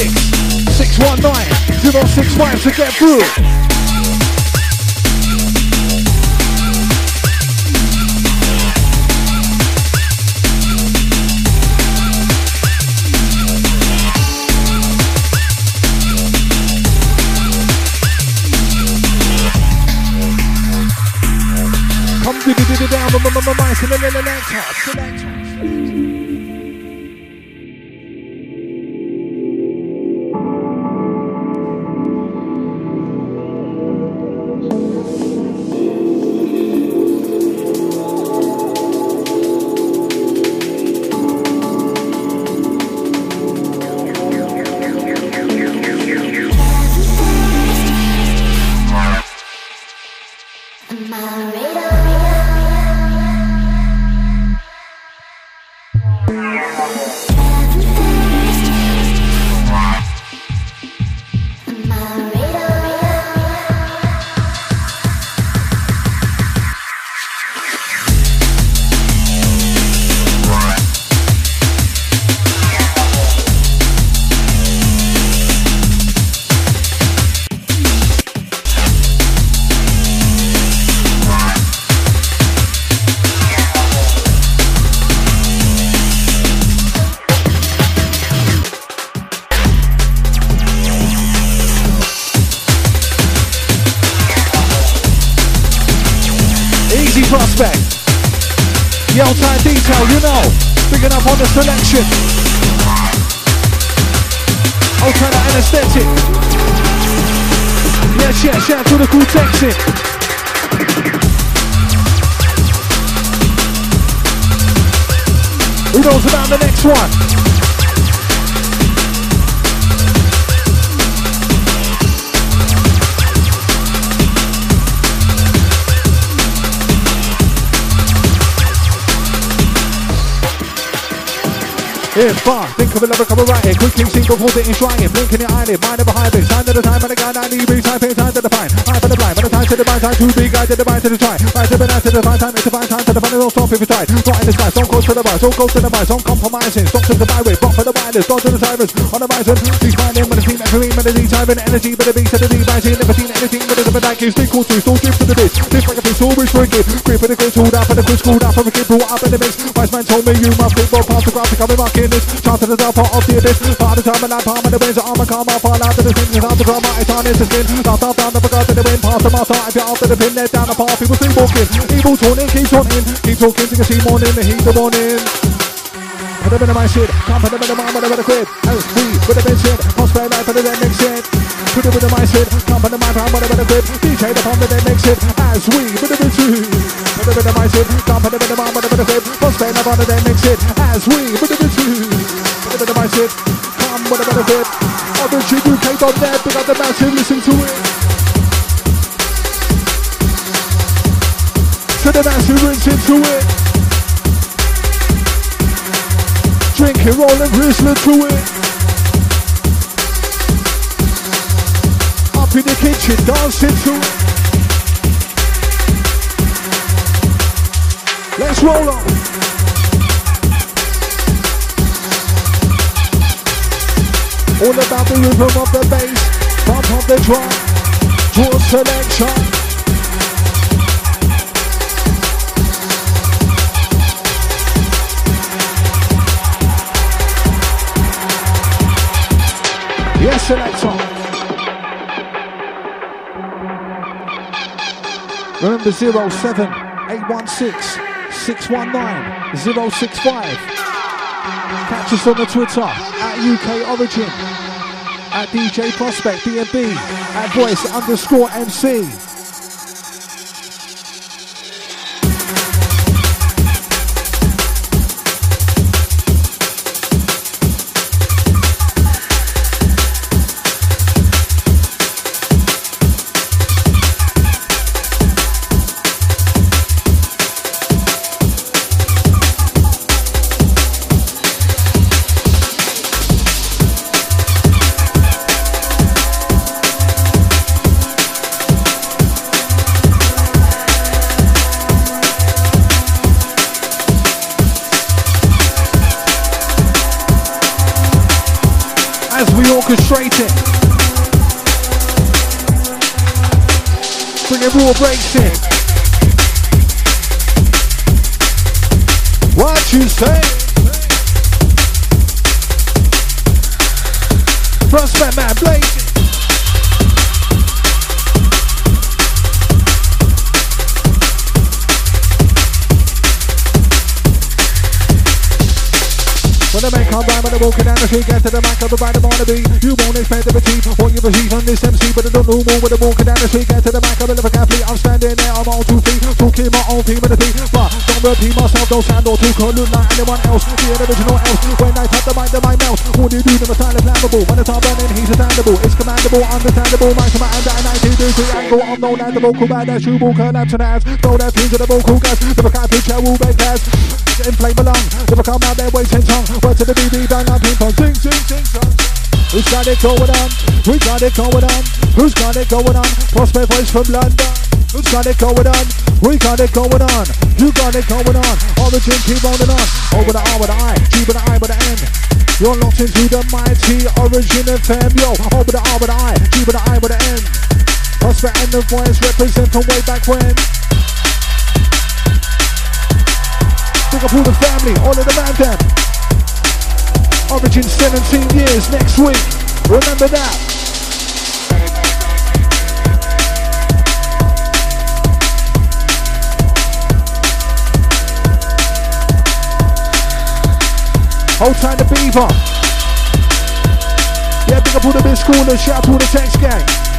Speaker 3: 619 065 to get through. Far, think of a lover, come right here. Quickly see before it enshrining. Blinking your eyelid, mind of a high bit. Sign to the time, and the guy, 90 degrees, time, pay time to the to the bind, time too big, I did the bind to the try. Right to the night to the fine time, it's a fine time to the fun, don't stop if you try. Right in the sky, so close to the bar, so close to the bar, so compromising. Stop to the byway, block for the binders, stop to the sirens, on the horizon. He's finding with the team, every minute, he's having energy, but the beast of the device, never seen anything but the like you stick cool to, still drip to the bit. This like a piece, always for a kid. Grip for the grid, tooled up, and the quiz schooled up, from a kid brought up in the mix. Wise man told me you must fit, well past the graph to come in marking this. Chance to the top of the abyss. Part of the time and that palm of the winds, armor, karma, fall out to the skin, without the drama, it's on into skin. Down, down, down, never got to the wind, past the master, if you're after the pin, let down the path, people still walking. Evil taunting, keep taunting, keep talking, you see morning, the heat of morning. Put them in my shit, can't put them in the mind, but I'm a quid. As we, with the bench shit, crossplay life, but it then makes shit. Put them in my shit, can't put them in my mind, but I'm a quid. DJ the pump, but then makes it. As we, with the bench shit. Put them in my shit, can't put them in the mind, but I'm a quid. Crossplay life, but it then makes it. As we, with the bench shit. Put them in my shit, come with a benefit. Origin UK.net, pick up the massive, listen to it. To the massive, listen to it. Drinking, rolling, whistling to it. Up in the kitchen, dancing to it. Let's roll on. All about the rhythm of the bass, pump of the drum, draw selection. Remember 07 816 619 065. Catch us on the Twitter at UK Origin, at DJ Prospect DNB, at voice underscore MC. On. You won't expect to achieve what you receive from this MC, but I don't know more when they're walking down the street, get to the back of the liver athlete. I'm standing there, I'm on two feet, talking my own team and the beat. Repeat myself, don't sound or talk or look like anyone else. The original else. When I touch the mic, then my mouth. Do you do? Never silent flammable. When the time running, he's attainable. It's commandable, understandable. My command at a 90 degree angle. I'm known as the vocal bad, that shoe will collapse and ass. Throw that into the vocal gas. Never can't picture, will make gas. Inflame along. Never come out there waiting tongue. Word to the BB, bang up ping pong. Sing, sing, sing, song. Who's got it going on? We got it going on. Who's got it going on? Prospect voice from London. Who's got it going on? We got it going on. You got it going on. All the Origin keep rolling on. Oh, Over the R with the I, G with the I with the N. You're locked into the mighty Origin FM. Yo, O with the R with the I, G with the I with the N. Prospect and the voice represent from way back when. Big up the family, all of the man them. Origin 17 years next week. Remember that. Hold tight to beaver. Yeah, I up all the missed callers. Shout out to all the text gang.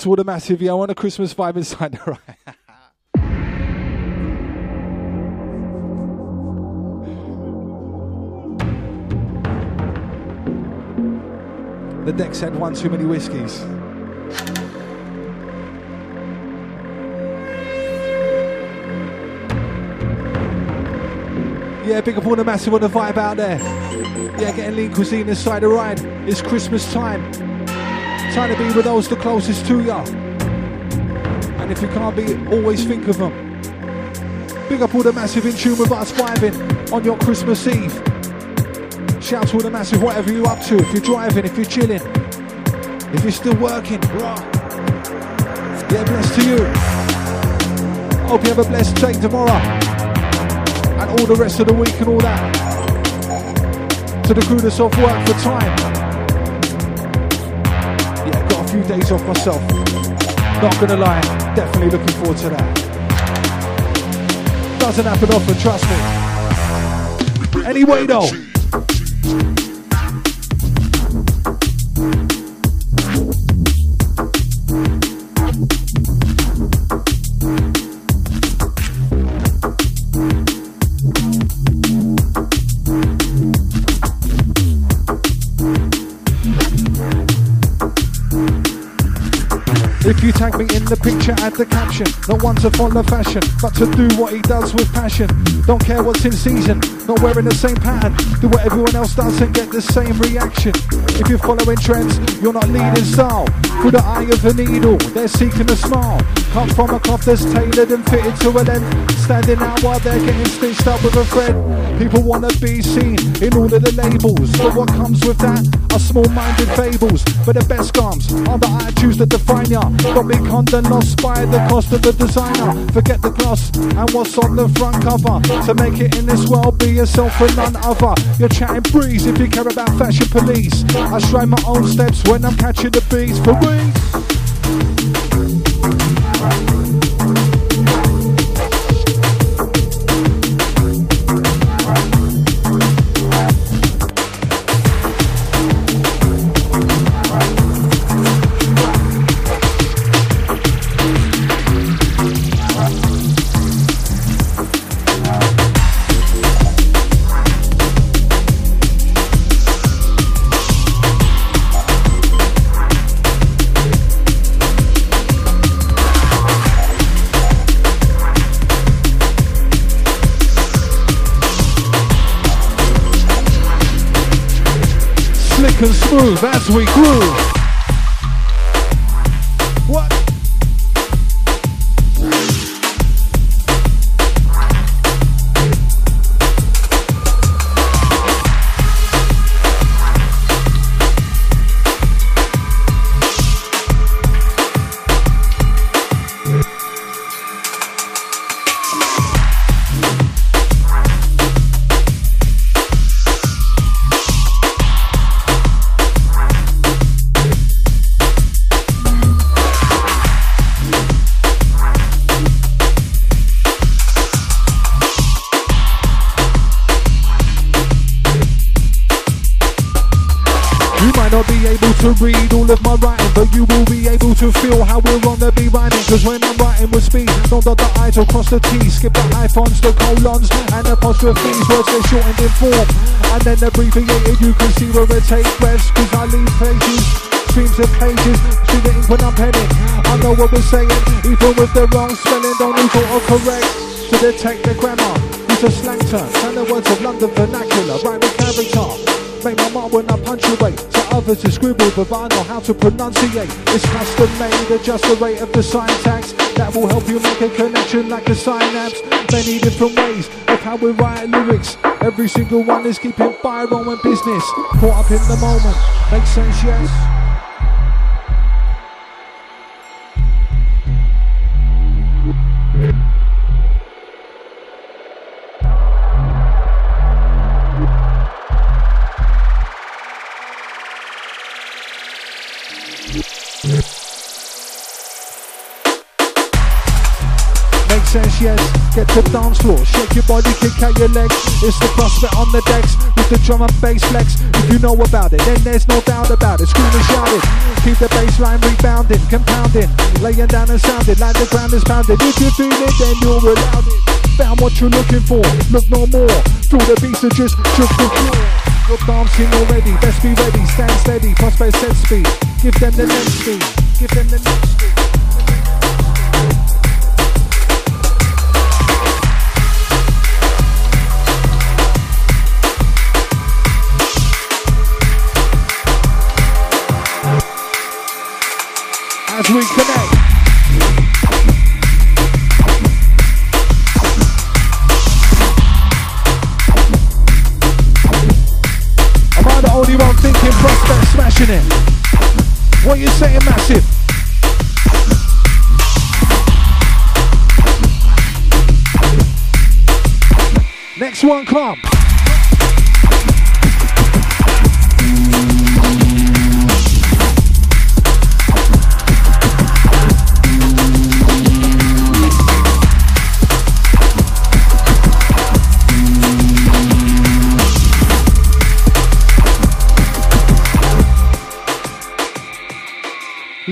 Speaker 3: To all the massive yo on a Christmas vibe inside (laughs) the right. The deck's had one too many whiskies. Yeah, big up all the massive on the vibe out there. Yeah, getting lean cuisine inside the ride. It's Christmas time. Time to be with those the closest to ya. And if you can't be, always think of them. Big up all the massive in tune with us vibing on your Christmas Eve. Shout to all the massive, whatever you're up to. If you're driving, if you're chilling, if you're still working, rah. Yeah, blessed to you. Hope you have a blessed day tomorrow. And all the rest of the week and all that. To the crew that's off work for time. Few days off myself. Not gonna lie, definitely looking forward to that. Doesn't happen often, trust me. Anyway though. The picture, add the caption. Not one to follow fashion, but to do what he does with passion. Don't care what's in season, not wearing the same pattern. Do what everyone else does and get the same reaction. If you're following trends, you're not leading style. Through the eye of a needle, they're seeking a smile. Cut from a cloth that's tailored and fitted to a length. Standing out while they're getting stitched up with a thread. People wanna be seen in all of the labels. But what comes with that are small-minded fables. But the best garms are the attitudes that define ya. Don't be conned and lost by the cost of the designer. Forget the gloss and what's on the front cover. To make it in this world, be yourself and none other. You're chatting breeze if you care about fashion police. I stride my own steps when I'm catching the beats for weeks. And smooth as don't dot the I's or cross the T's, skip the hyphens, the colons, and apostrophes, words get shortened in form. And then abbreviated, you can see where it takes breaths, cause I leave pages streams of pages, through the ink when I'm penning. I know what we're saying, even with the wrong spelling, don't need autocorrect to detect the grammar. Use a slang term, and the words of London vernacular, rhyme with character. Make my mark when I punctuate. To others to scribble, but I know how to pronunciate. It's custom made, adjust the rate of the syntax. That will help you make a connection like a synapse. Many different ways of how we write lyrics. Every single one is keeping fire on business. Caught up in the moment. Makes sense, yes? Body, kick out your legs. It's the prospect on the decks with the drum and bass flex. If you know about it, then there's no doubt about it. Scream and shout it. Keep the bass line rebounding, compounding, laying down and sounding like the ground is pounding. If you feel it, then you're allowed it. Found what you're looking for, look no more. Feel the beats are just the floor. You're dancing already, best be ready, stand steady, prospect set speed. Give them the next speed, give them the next speed. We connect. Am I the only one thinking prospect smashing it? What you saying, massive? Next one, come.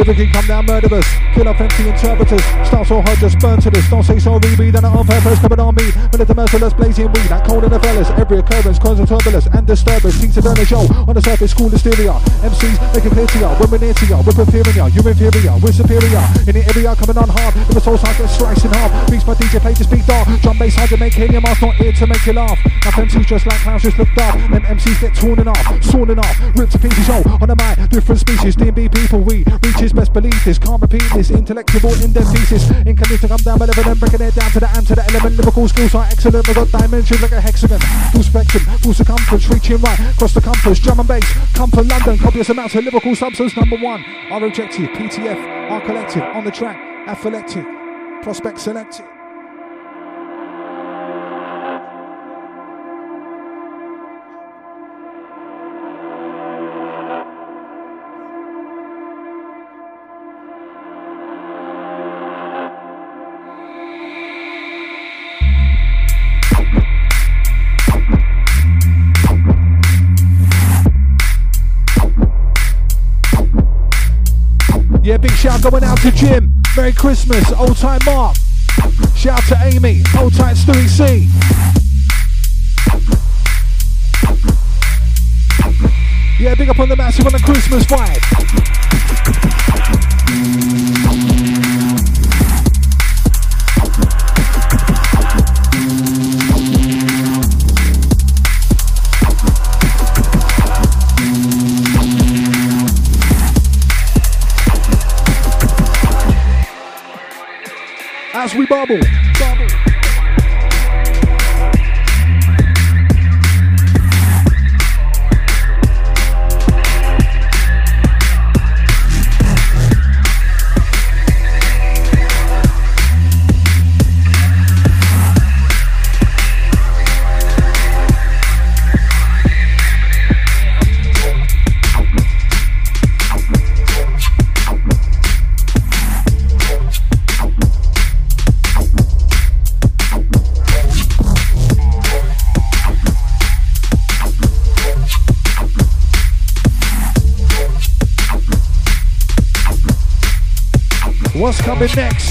Speaker 3: Lyrically come down murderous, kill off empty interpreters. Start so hard, just burn to this. Don't say sorry, be done it on purpose. Coming on me, but the merciless blazing weed. Like cold in the fellas. Every occurrence causing turbulence and disturbance. Seems to turn the show on the surface, school hysteria. MCs make it clear to ya. When we're near to ya, we're ya. You're inferior, we're superior. In the area, coming on hard. The soul side sliced in half. Beats my DJ play to speak dark. Drum bass hard to make your mask, not here to make you laugh. Now MCs just like clowns, just look up. Them MCs get torn and off, sawn and off, ripped to pieces. Yo, on the mic, different species, DB people. We his best belief. This can't repeat this intellectual in-depth thesis. Incantation to come down malevolent, breaking it down to the amp to the element. Lyrical skills are excellent. We've got dimensions like a hexagon. Full spectrum, full circumference, reaching right across the compass. Drum and bass, come from London. Copious amounts of lyrical substance. Number one, our objective, PTF, our collective, on the track, athletic, prospect selected. Shout going out to Jim. Merry Christmas, old time Mark. Shout to Amy, old time Stewie C. Yeah, big up on the massive on the Christmas vibe. As we bubble. Coming next?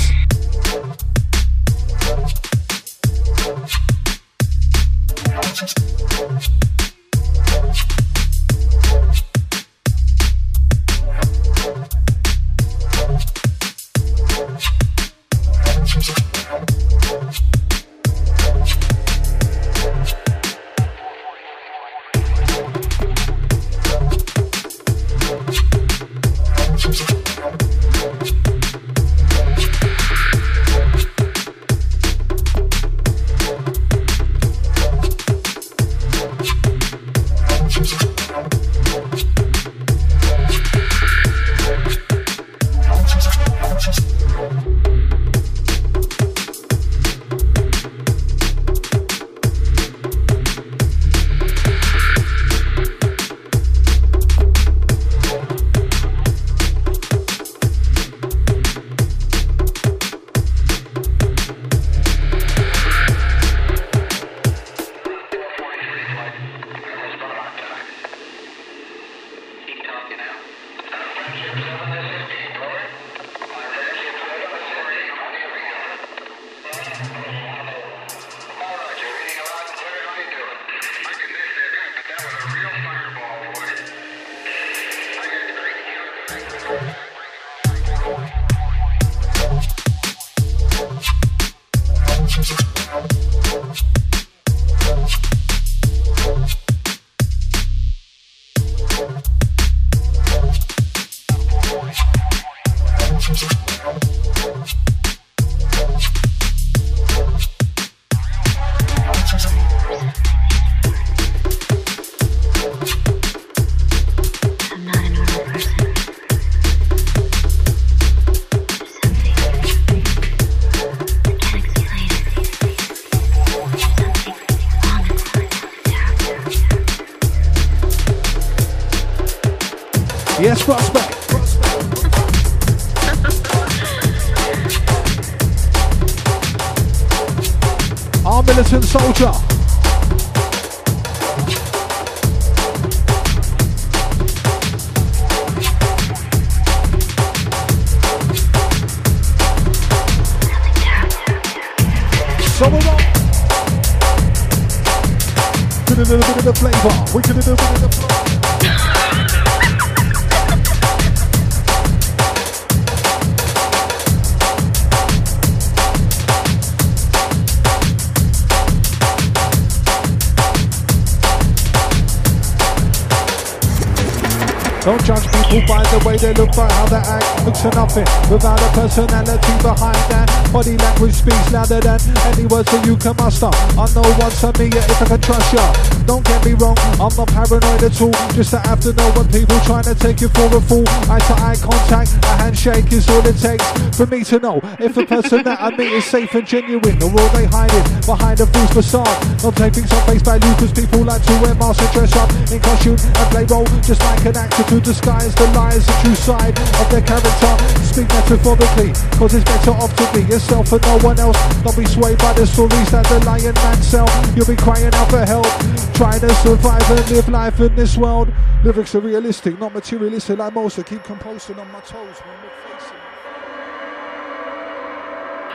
Speaker 3: Don't people by the way they look, but how they act. Looks are nothing without a personality behind that. Body language speaks louder than any words that you can muster. I know what's on me, if I can trust ya. Don't get me wrong, I'm not paranoid at all. Just to have to know when people trying to take you for a fool. Eye to eye contact, a handshake is all it takes for me to know if the person that I meet is safe and genuine, or are they hiding behind a false facade? Not taking some face value, cause people like to wear masks and dress up in costume and play role just like an actor to disguise the lies, the true side of their character. Speak metaphorically, cause it's better off to be yourself and no one else. Don't be swayed by the stories that the lion man sell. You'll be crying out for help, trying to survive and live life in this world. Lyrics are realistic, not materialistic like most. I keep composing on my toes when we're facing.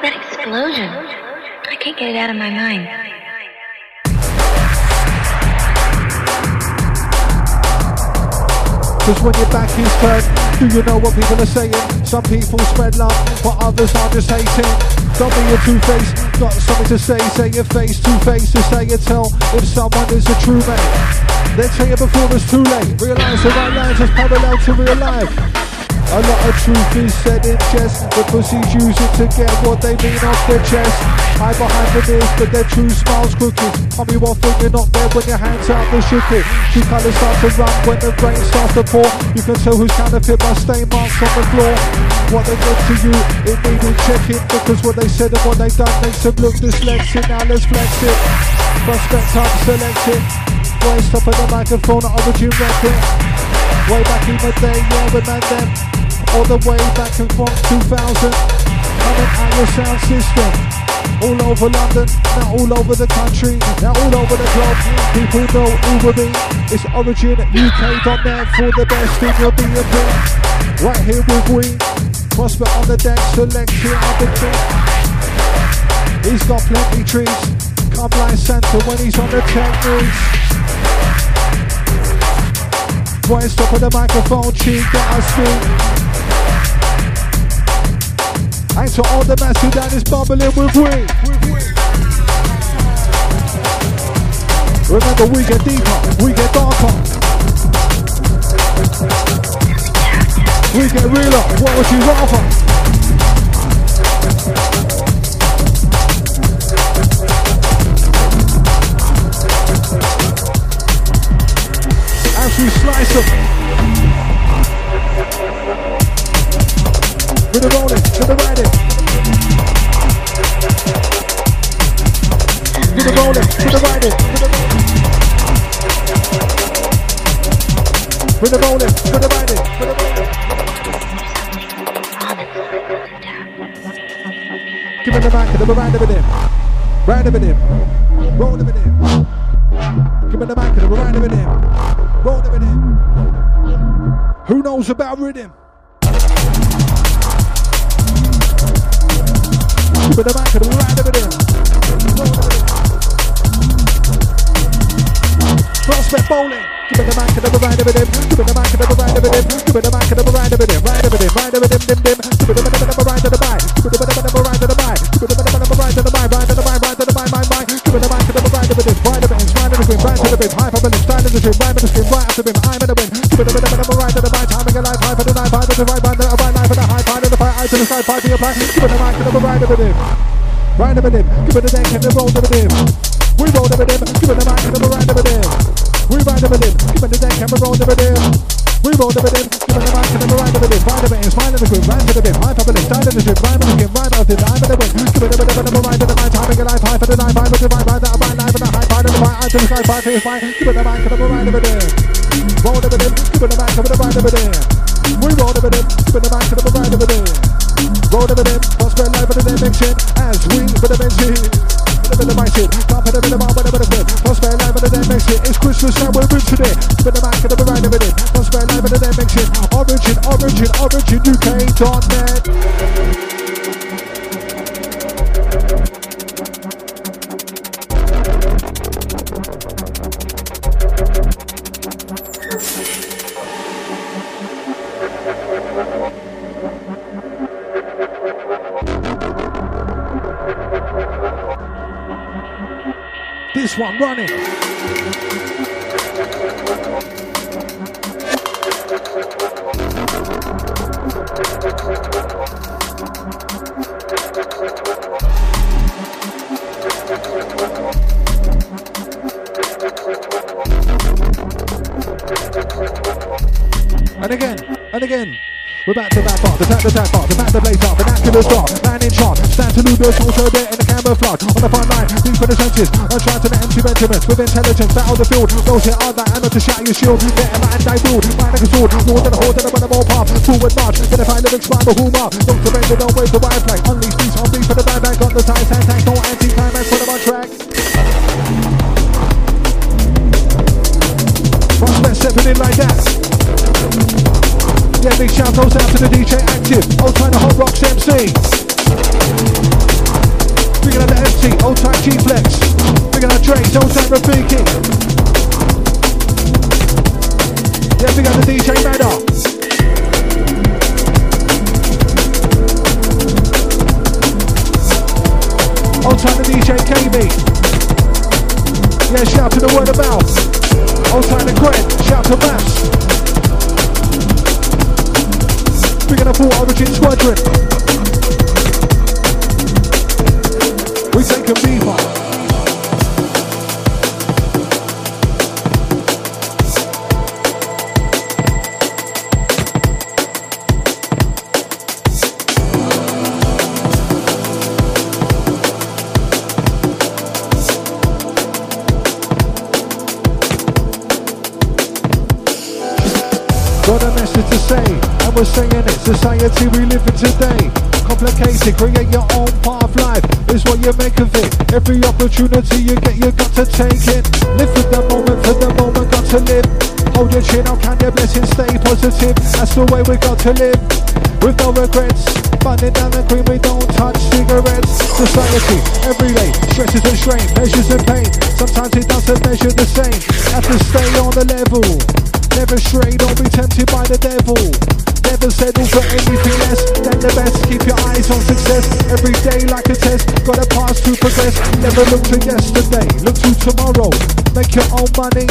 Speaker 5: That explosion. I can't get it out of my mind.
Speaker 3: Cause when your back is turned, do you know what people are saying? Some people spread love, but others are just hating. Don't be a two-face, got something to say, say your face, two-face, to say it, tell if someone is a true mate. They tell you before it's too late, realize the right lines is parallel to real life. A lot of truth is said in jest. The pussies use it to get what they mean off their chest. Hide behind the ears, but their true smile's crooked. Tell me one thing, you're not there when your hands out the. True colours start to run when the rain starts to pour. You can tell who's counterfeit by stain marks on the floor. What they did to you, it needed checking. Because what they said and what they done makes them look dyslexic. Now let's flex it. Prospect up, select it. Voice top of the microphone, origin record. Way back in the day, yeah, man them. All the way back in from 2000. Coming out your sound system. All over London, now all over the country, now all over the globe. People know Uber me. It's origin UK.net for the best in your DNB. Right here with we. Prospect on the deck, selecting on the tree. He's got plenty trees. Come like Santa when he's on the techniques. Boy, stop with the microphone, cheek, get us speak. And to all the mass who down is bubbling with weed. Remember, we get deeper, we get darker. We get realer, what would you rather? We slice them. With the rolling, with the riding. With the rolling, with the riding. With the rolling, with the riding. Give it the back, give it right over there. Right over there. Roll over there. Give it the back, give it right over there. Who knows about rhythm? It the back, it right over there. Roll. Prospect bowling. Give it the back, give it right over there. Give it the back, give it right over there. Give it the back, give it right over there. Right over there, right over them, dim, dim. Give it the back, give it right to the. Give it the it right to the. Give it the it right to the. Right to the right to the back, right, right. Give it the it right over there. Right over there, right in the green, right to the brim. High in the in the stream, right in the right after brim. I'm in the wind. Give it the back, give it right to the right, back. Timing alive, high for the night, high for the right, right, right, right, right for the high, high to the fire, eye to the sky, fire to your plan. Give it the back, give it right over there. Right over there. Give it the deck and the roll over there. We roll over there. Give it the back and the right over there. We ride over them, give it the deck and roll over them. We roll over them, give it the back and we ride over them. Ride over it, smile in the group, ride to the bit, high in the style in the strip, ride in the skin, ride out the line of the wind. Give it the bit of the ride to the right, timing alive, high for the night, high for the right, ride that right, to the right, the sky, five, three, five. Give it the back and we ride over them. Roll over them, give it the back and we ride over them. We roll over them, give it the back and we ride over them. Roll over them, prosper live for the dimension as we for the a bit of my shit, put a bit of my with a bit it. For the. It's Christmas and we're rich today. It the back and the right of it. Prosper live for the dimension. Origin, origin, origin, UK.net. This one running. And again, and again. We're back to that part, the back to that part, the back to blaze up, vernacular start, man in charge, stand to Ludos, also there in the camouflage, on the front line, deep in the trenches, I'm trying to the empty regiments, with intelligence, battle the field, those here are that ammo to shatter your shield, better man die build, man like a sword, more than a horde, than a run more path, forward march, then if I live in spine, who mark, don't surrender, don't wait for wire flag, unleash on beat for the bad man, got the size, hand tank, no anti-climax, put them on track. Prospect stepping in like that. Yeah, big shout out to the DJ Active, old time the Hot Rocks G-Flex. Big Drake's, old time Rafiki. Yeah, big up the DJ Madder. Old time the DJ KB. Yeah, shout to the word of mouth. Old time the Gwen, shout to Mass. Big up full Origin Squadron. We take a beaver. Complicated, create your own path. Of life is what you make of it. Every opportunity you get, you got to take it. Live for the moment, for the moment, got to live. Hold your chin, I'll count your blessings, stay positive. That's the way we got to live. With no regrets, burning down the green, we don't touch cigarettes. Society, every day, stresses and strain, measures and pain. Sometimes it doesn't measure the same. Have to stay on the level. Never stray, don't be tempted by the devil. Never settle for anything Eyes on success. Every day like a test. Got a pass to progress. Never look to yesterday. Look to tomorrow. Make your own money.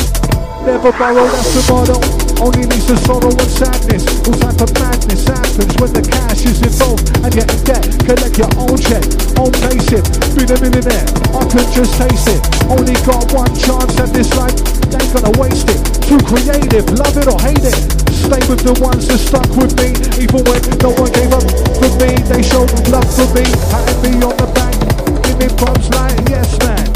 Speaker 3: Never borrow, that's the motto. Only leads to sorrow and sadness. All type of madness happens when the cash is involved and in debt. Collect your own check, own pace it. Be the millionaire, I can just taste it. Only got one chance at this life, gonna waste it. Too creative, love it or hate it. Stay with the ones that stuck with me, even when no one gave up for me. They showed love for me, patted me on the back, give me props like yes man.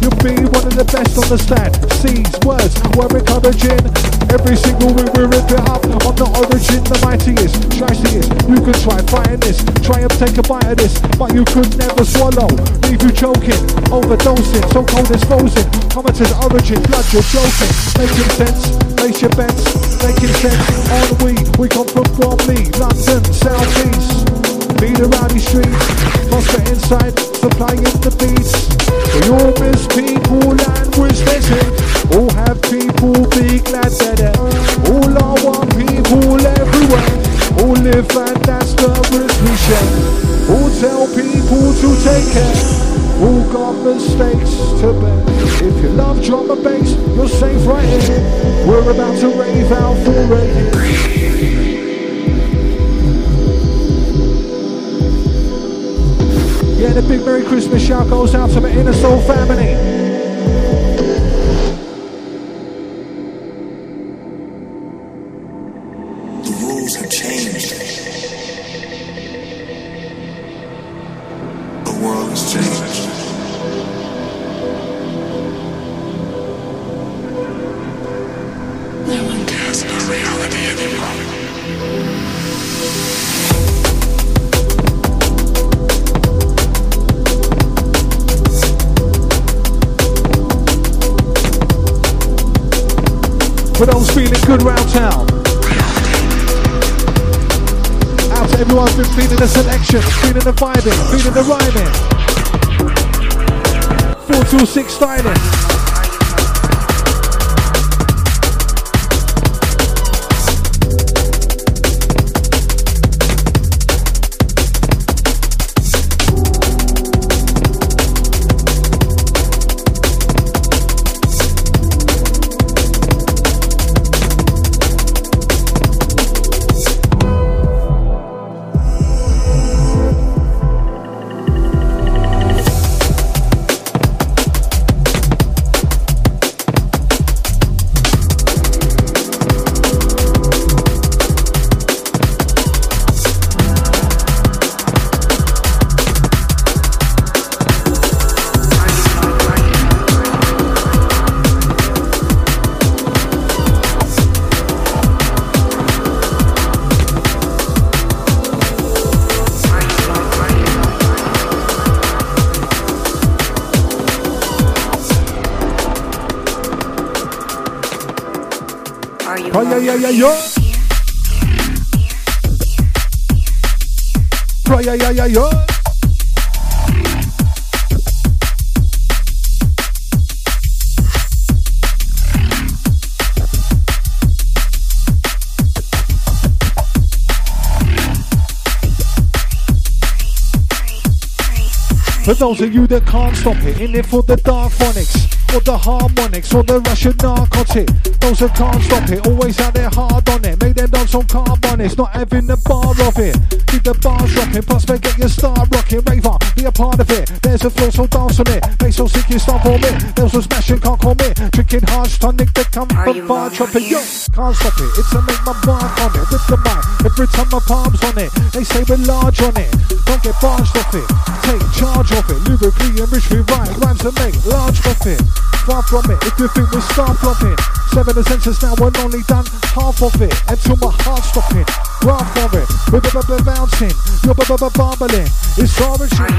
Speaker 3: You'll be one of the best on the stand. C's, words were encouraging. Every single week we rip it up. I'm the origin, the mightiest, trashiest. You can try fighting this, try and take a bite of this, but you could never swallow. Leave you choking, overdosing, so cold it's frozen. Commentator's origin, blood, you're joking. Making sense, place your bets, making sense. On we, we come from Bromley, London, South East. Beat around these streets, Prospect inside, supplying the beats. We all miss people and wish said, all have people be glad that it. all I want people everywhere. All live and that's the risk we share. All tell people to take care. All got mistakes to bear. If you love drum and bass, you're safe right here. We're about to rave out for a Yeah, the big Merry Christmas shout goes out to my inner soul family. Selection, feeling the vibing, feeling the rhyming. 426 styling. Yeah yo. Yeah yeah yeah yo. For those of you that can't stop it, in it for the dark phonics, or the harmonics, or the Russian narcotic. Those that can't stop it, always had their hard on it. Made them dance on carbonics, not having the bar of it. Keep the bars rocking, plus make get your star rocking. Rave on, be a part of it. There's a flow, so dance on it. Make so sick you start for me. There's a smashing, can't call me. Drinking hard tonic, they come from bar chopping. Yo, can't stop it. It's a make my mark on it. With the mic, every time my palms on it. They say we're large on it. Don't get barged off it. Take charge of it. Lyrically enrich we write rhymes to make large profit. Far from it, if you think we start flopping. Seven the now, we're only done half of it. Until my heart stopping. Graph for it. We're b- b- bouncing. You're b- b- bumbling. It's origin.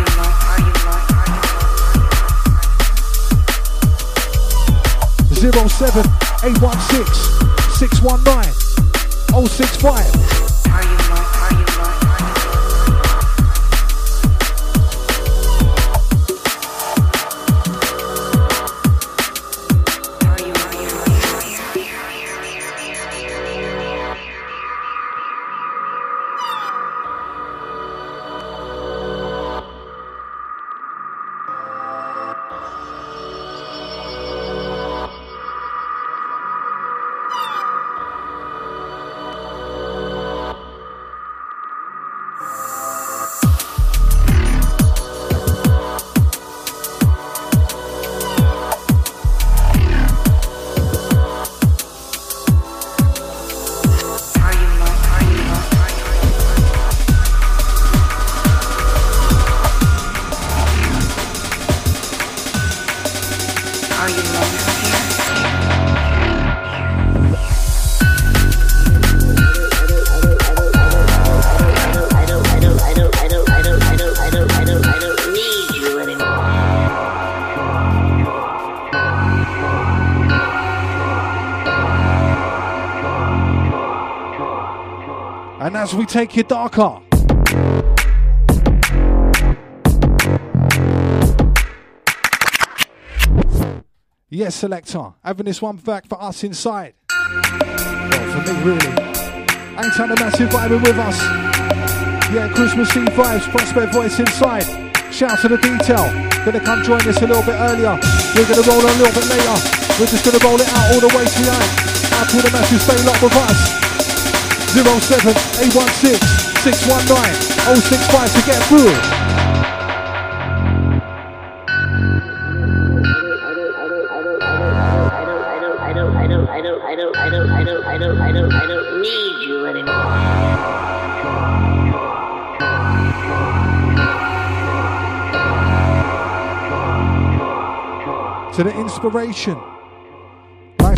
Speaker 3: Zero seven eight one six 619 065. We take you darker, yes, selector, having this one back for us inside. Well, for me, really. Ain't time the massive vibing with us. Yeah, Christmas Eve vibes, prospect voice inside. Shout to the detail. Gonna come join us a little bit earlier. We're gonna roll on a little bit later. We're just gonna roll it out all the way to the end. Out to the massive, stay locked with us. 07 816 619 065 to get through.
Speaker 5: need you anymore.
Speaker 3: to the inspiration.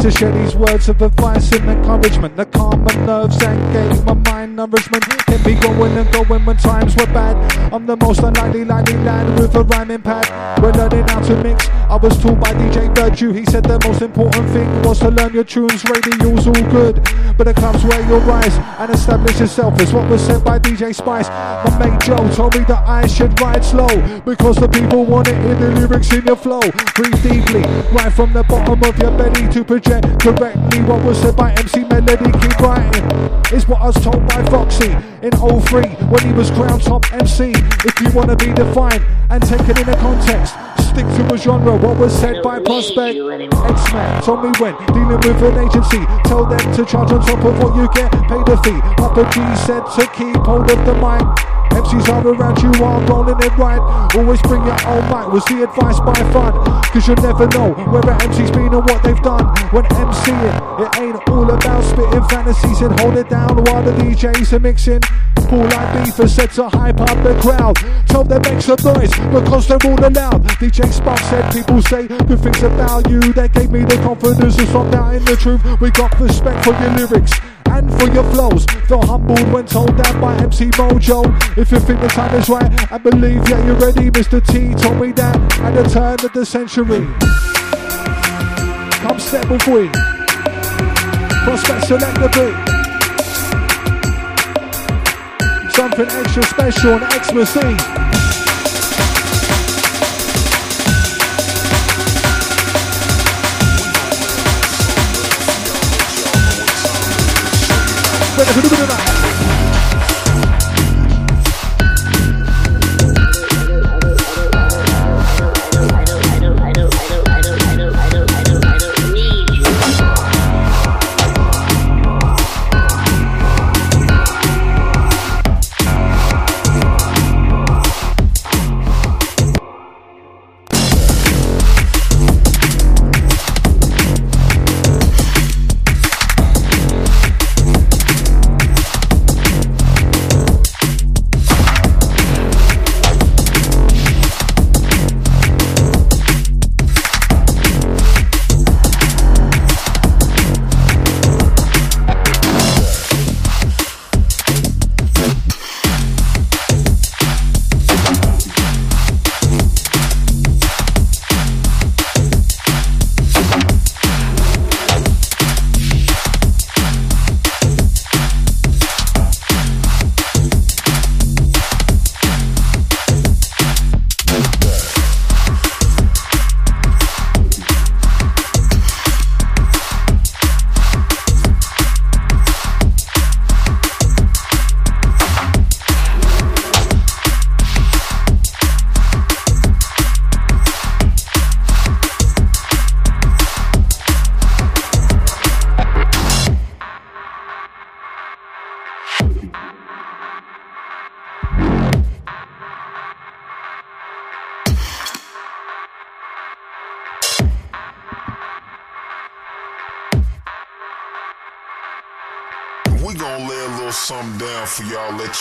Speaker 3: To share these words of advice and encouragement that calm my nerves and gave my mind nourishment. Get me going and going when times were bad. I'm the most unlikely likely lad with a rhyming pad. We're learning how to mix. I was taught by DJ Virtue. He said the most important thing was to learn your tunes. Radio's all good, but the clubs where you'll rise and establish yourself is what was said by DJ Spice. My mate Joe told me that I should ride slow because the people want it in the lyrics in your flow. Breathe deeply, right from the bottom of your belly to project correctly what was said by MC Melody. Keep writing. It's what I was told by Foxy in 03 when he was crowned top MC. If you want to be defined and taken in a context, stick to a genre. What was said by Prospect X-Man told me when dealing with an agency, tell them to charge on top of what you get, pay the fee. Papa G said to keep hold of the mic. MCs are around you while rolling it right. Always bring your own mic, was the advice by fun. Cause you'll never know where an MC's been and what they've done. When MCing, it ain't all about spitting fantasies and hold it down while the DJs are mixing. Paul like beef is said to hype up the crowd. Tell them make some noise because they're all allowed. DJ Spark said people say good things about you. They gave me the confidence to stop doubting the truth. We got respect for your lyrics and for your flows. Felt humbled when told that by MC Mojo. If you think the time is right, I believe, yeah, you're ready. Mr. T told me that at the turn of the century. Come step with we. Prospect select the beat. Something extra special on Xmas Better do that.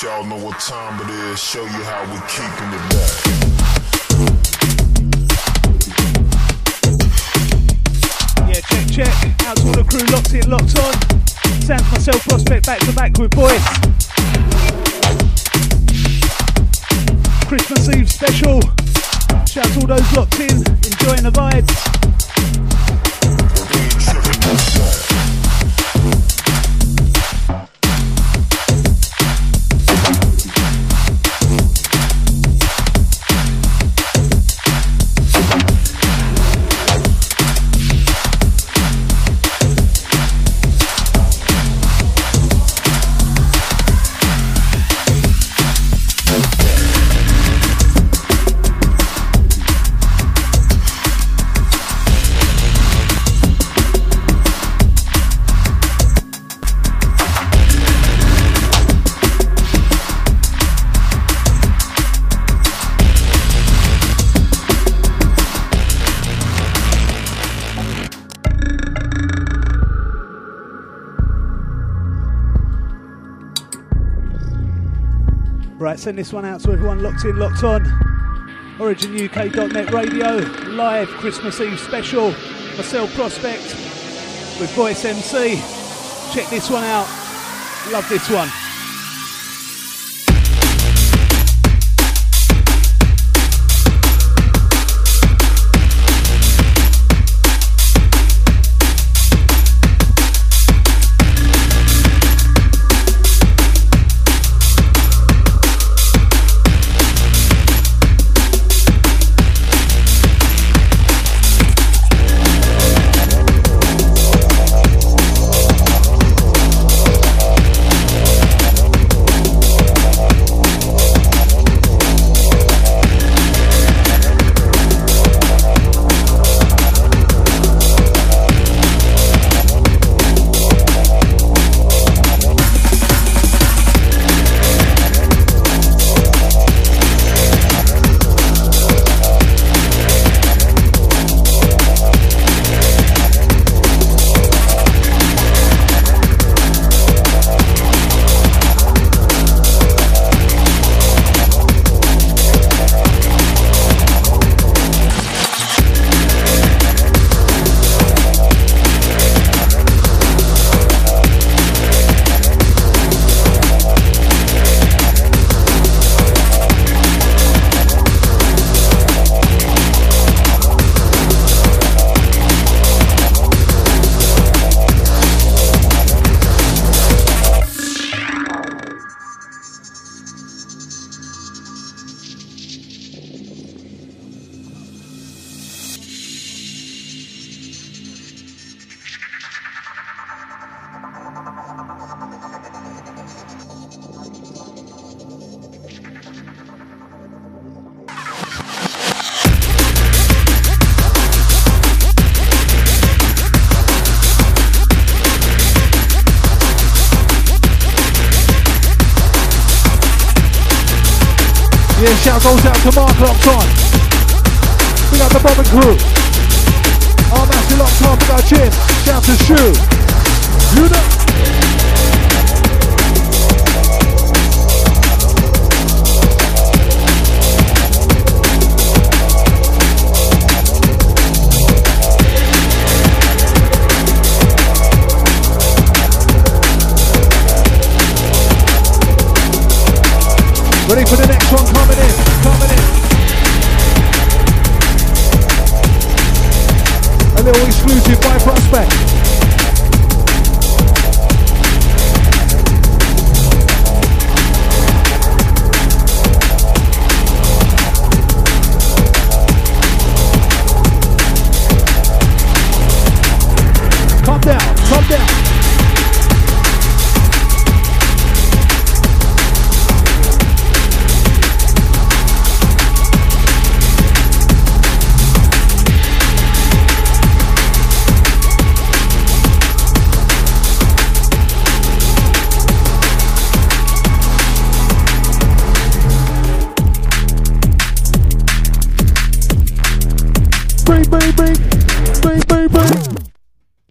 Speaker 6: Y'all, know what time it is, show you how we keeping it back.
Speaker 2: Yeah, check, check. Out to all the crew, locked in, locked on. Sounds myself, prospect back to back with boys. Christmas Eve special. Shout out to all those locked in, enjoying the vibes. Send this one out to everyone locked in, locked on. OriginUK.net radio, live Christmas Eve special. Myself Prospect with Voice MC. Check this one out. Love this one.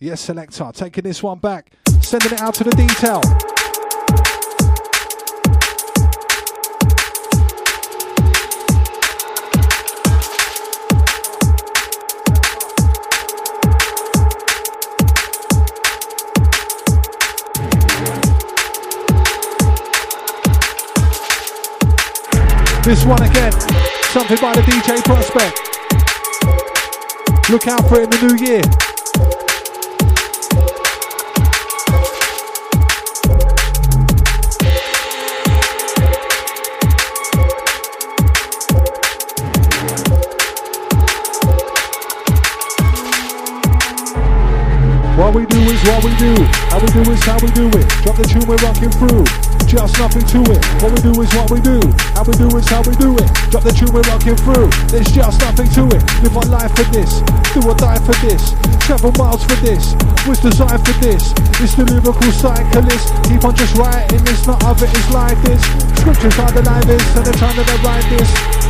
Speaker 3: Yes, selector. Taking this one back. Sending it out to the detail. This one again, something by the DJ Prospect. Look out for it in the new year. What we do is what we do. How we do is how we do it. Drop the tune we're rocking through. Just nothing to it. What we do is what we do. How we do is how we do it. Drop the tune we're rocking through. There's just nothing to it. Live our life for this. Do or die for this. Travel miles for this. Was designed for this. It's the lyrical cyclist. Keep on just writing. It's not of it. It's like this. Scriptures are the livest. And the time that I write this.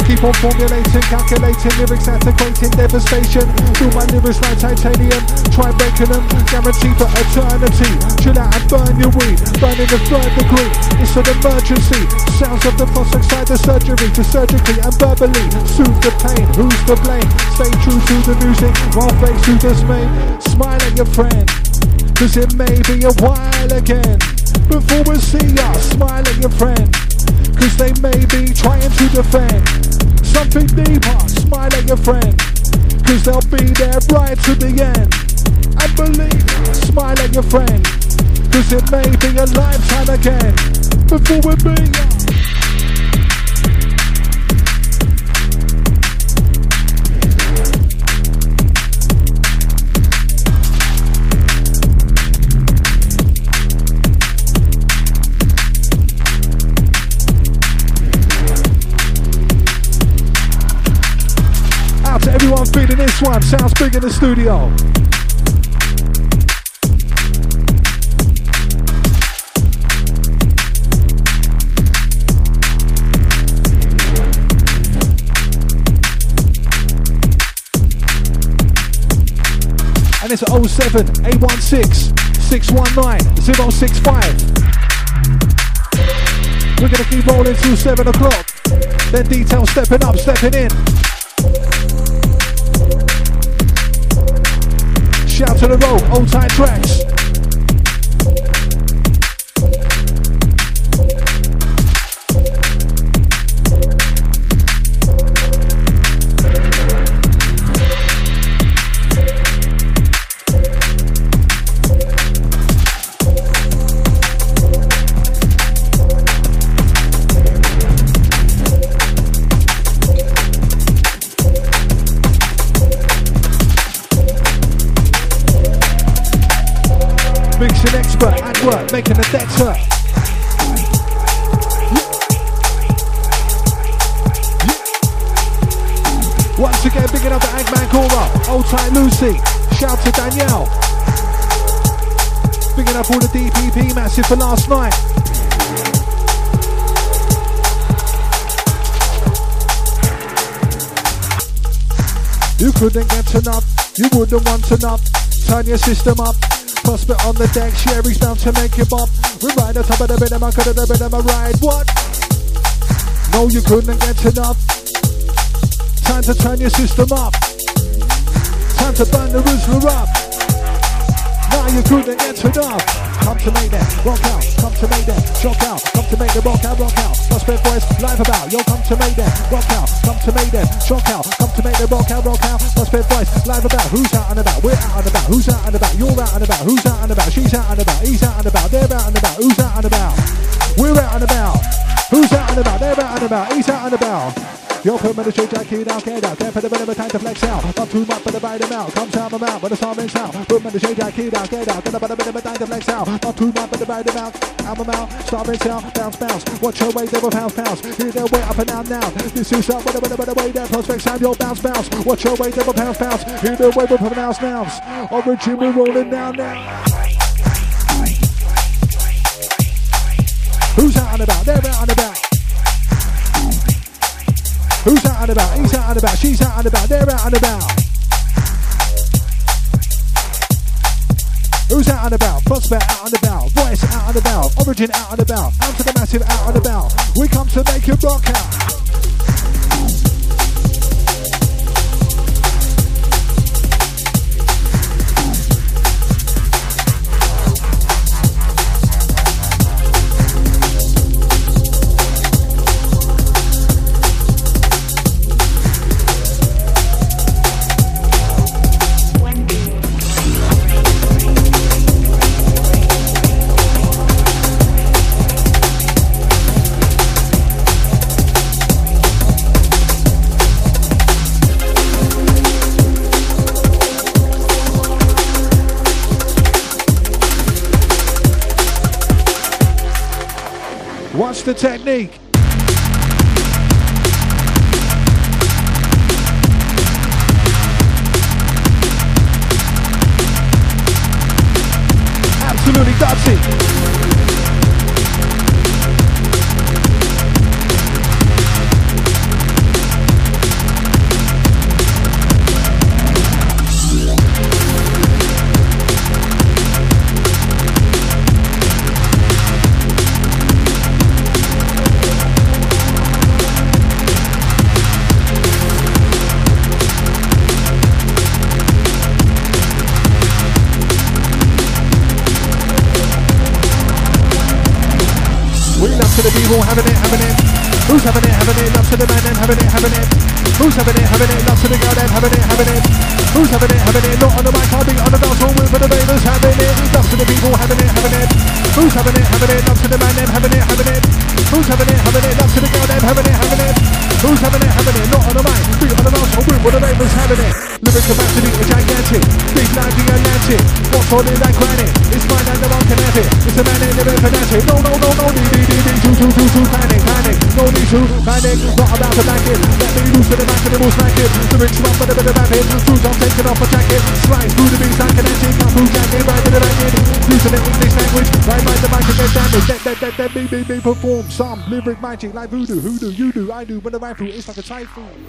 Speaker 3: Keep on formulating, calculating lyrics, antiquating devastation. Do my lyrics like titanium. Try breaking them. Guarantee for eternity. Chill out and burn your weed. Burn in the third degree. It's an emergency. Sounds of the pulse inside the surgery. To surgically and verbally soothe the pain. Who's to blame? Stay true to the music. While face to dismay. Smile at your friend. Cause it may be a while again. Before we see ya, smile at your friend. Cause they may be trying to defend something deeper. Smile at your friend. Cause they'll be there right to the end. And believe, smile at your friend. Cause it may be a lifetime again. Before we meet ya. Out to everyone feeling this one. Sounds big in the studio. And it's 07 816 619 065. We're gonna keep rolling till 7 o'clock. Then details stepping up, stepping in. Shout to the road, old time tracks. Expert at work, making the decks. Once again, bigging up the Eggman Cora, Old Time Lucy, shout to Danielle. Bigging up all the DPP massive for last night. You couldn't get enough, you wouldn't want enough. Turn your system up, prospect on the deck, Sherry's bound to make you bop. We ride on top of the bed, I'm cut of the bed, I'm ride. What? No, you couldn't get enough. Time to turn your system up. Time to burn the rooster up. Now you couldn't get enough. Come to make that rock out. Come to make that shock out. Come to make the rock out, rock out. Prospect voice live about. Yo, come to make that rock out. Come to make that shock out. Come to make the rock out, rock out. Prospect voice live about. Who's out and about? We're out and about. Who's out and about? You're out and about. Who's out and about? She's out and about. He's out and about. They're out and about. Who's out and about? We're out and about. Who's out and about? They're out and about. He's out and about. Yo, put the straight jacket down, get out. Then for the bit of a time to flex out. Not too much for the bite them out. Come out my mouth, but the storm is out. Put the straight jacket down, get out. Then for the bit of a time to flex out. Not too much for the bite them out. Out my mouth, storm is out. Bounce, bounce. Watch your way, double pounds, pounds. Hear their way up and down now. This is up, with the bit of way there. Prospect sound, yo, bounce, bounce. Watch your way, double pounds, pounds. Hear their way, with pronounce nouns. Origin, we're rolling down now. Who's out and about? They're out and about. Who's out and about? He's out and about. She's out and about. They're out and about. Who's out and about? Prospect out and about. Voice out and about. Origin out and about. Out to the massive out and about. We come to make you rock out. The technique. Absolutely gutsy. What's that granite? It's mine and the one can have it. It's a man in the fanatic. No, no, no, no, need, need, need, need, too, too, too, too, panic, panic. No need to panic. Not about to back it. Let me loose to the back and it will smack it. The rich run, but a bit of rapid. Shoes I'm taking off my jacket. Slice through the beats like kinetic. I'm through jacket, right to the back end. Using the English language. Right by the mic and get damaged. Let, let, let, let me, me, me perform some lyric magic like voodoo. Hoodoo, you do, I do. When the rifle, it's like a typhoon.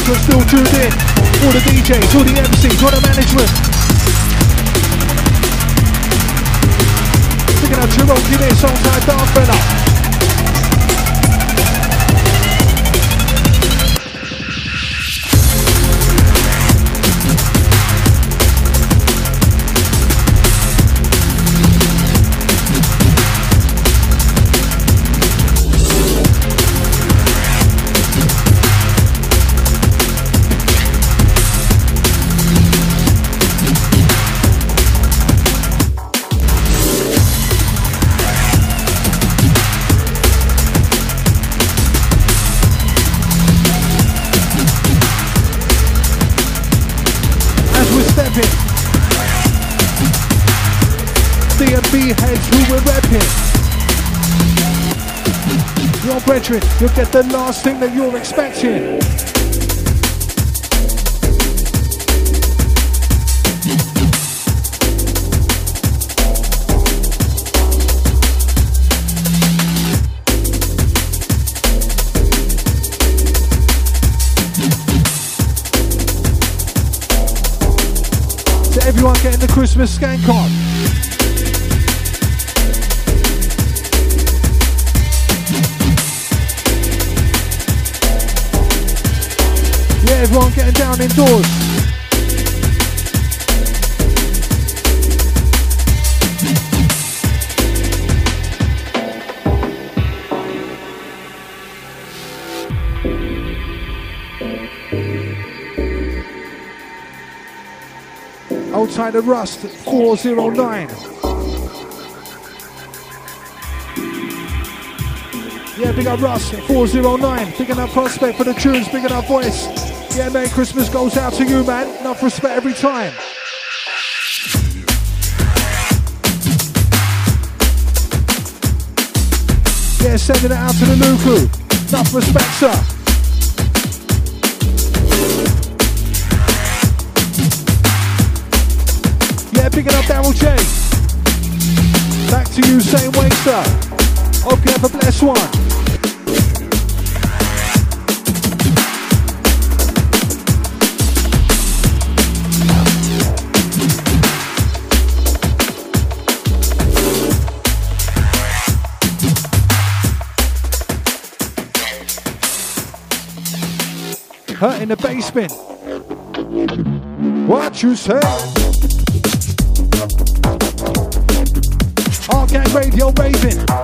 Speaker 3: Origin still tuned in. All the DJs, all the MCs, all the management. Picking up Cherokee this alongside Dark Fella. Who we're repping. Your brethren, you'll get the last thing that you're expecting. Everyone getting the Christmas scan card. Getting. Outside the Rust 409. Yeah, big up Russ 409. Big up Prospect for the tunes, big up voice. Yeah, man, Christmas goes out to you, man. Enough respect every time. Yeah, sending it out to the Luku. Enough respect, sir. Yeah, picking up Daryl J. Back to you, same way, sir. Okay, have a blessed one. Hurt in the basement. What you say? Art Gang Radio raving.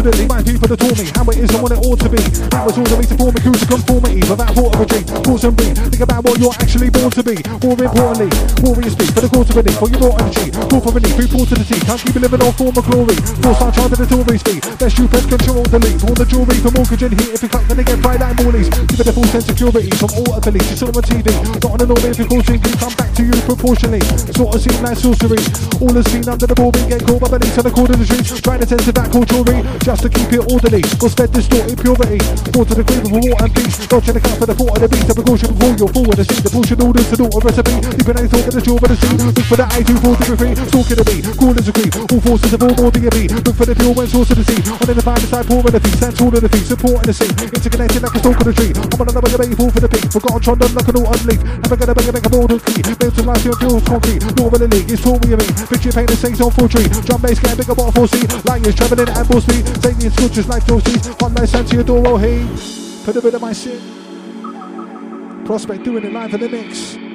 Speaker 3: Fortunately, my people that taught me how it is and what it ought to be. That was all the me to form a cruise to conformity without thought of a dream. Force and breathe. Think about what you're actually born to be. More importantly, warrior speak for the cause of a For your energy, call for relief, report to the sea. Can't keep living on form of glory. Force our child to the Tory speed. Best you press control, delete. All the jewelry for mortgage and heat. If you cut, then they get fried like Morley's. Give it a full sense of security from all affiliates. You saw them on TV. Not on an order if you're causing come back to you proportionally. Sort of seem like sorcery. All the scene under the ball, being get caught by police on the corner of the streets. Trying to sense of that culture just to keep it orderly. Was fed distorted purity. More to the grave of war and peace. Dodging the cut for the thought of the beast. The precaution before you're forward to see the bullshit orders to daughter recipe. Even I thought that the jaw of the sea. Look for the I-240 degree. Stalking the beat. Cool as a creep. All forces of all more D&B. Look for the pure when source of the sea. On in the five side, pouring the feet. Stand tall of the feet. Supporting the sea. Interconnected like a stalk of the tree. I'm on another debate, fall for the peak. Forgotten trod on like an autumn leaf. Never gonna bring a make a bold key. Built to life, your fuels concrete. Of the league. It's taught me of me. Picture paint the saints on full tree. Drum bass, get bigger bottle 4C. Lions travelling at full speed. Satan sculptures like Dorothy's. One night Santi Adoro, oh, hey. Put a bit of my shit. Prospect doing it live in the mix.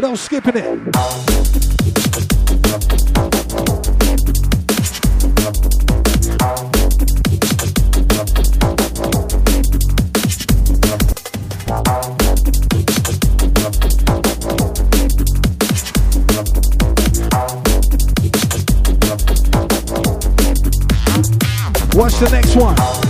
Speaker 3: But I'm skipping it. Watch the next one.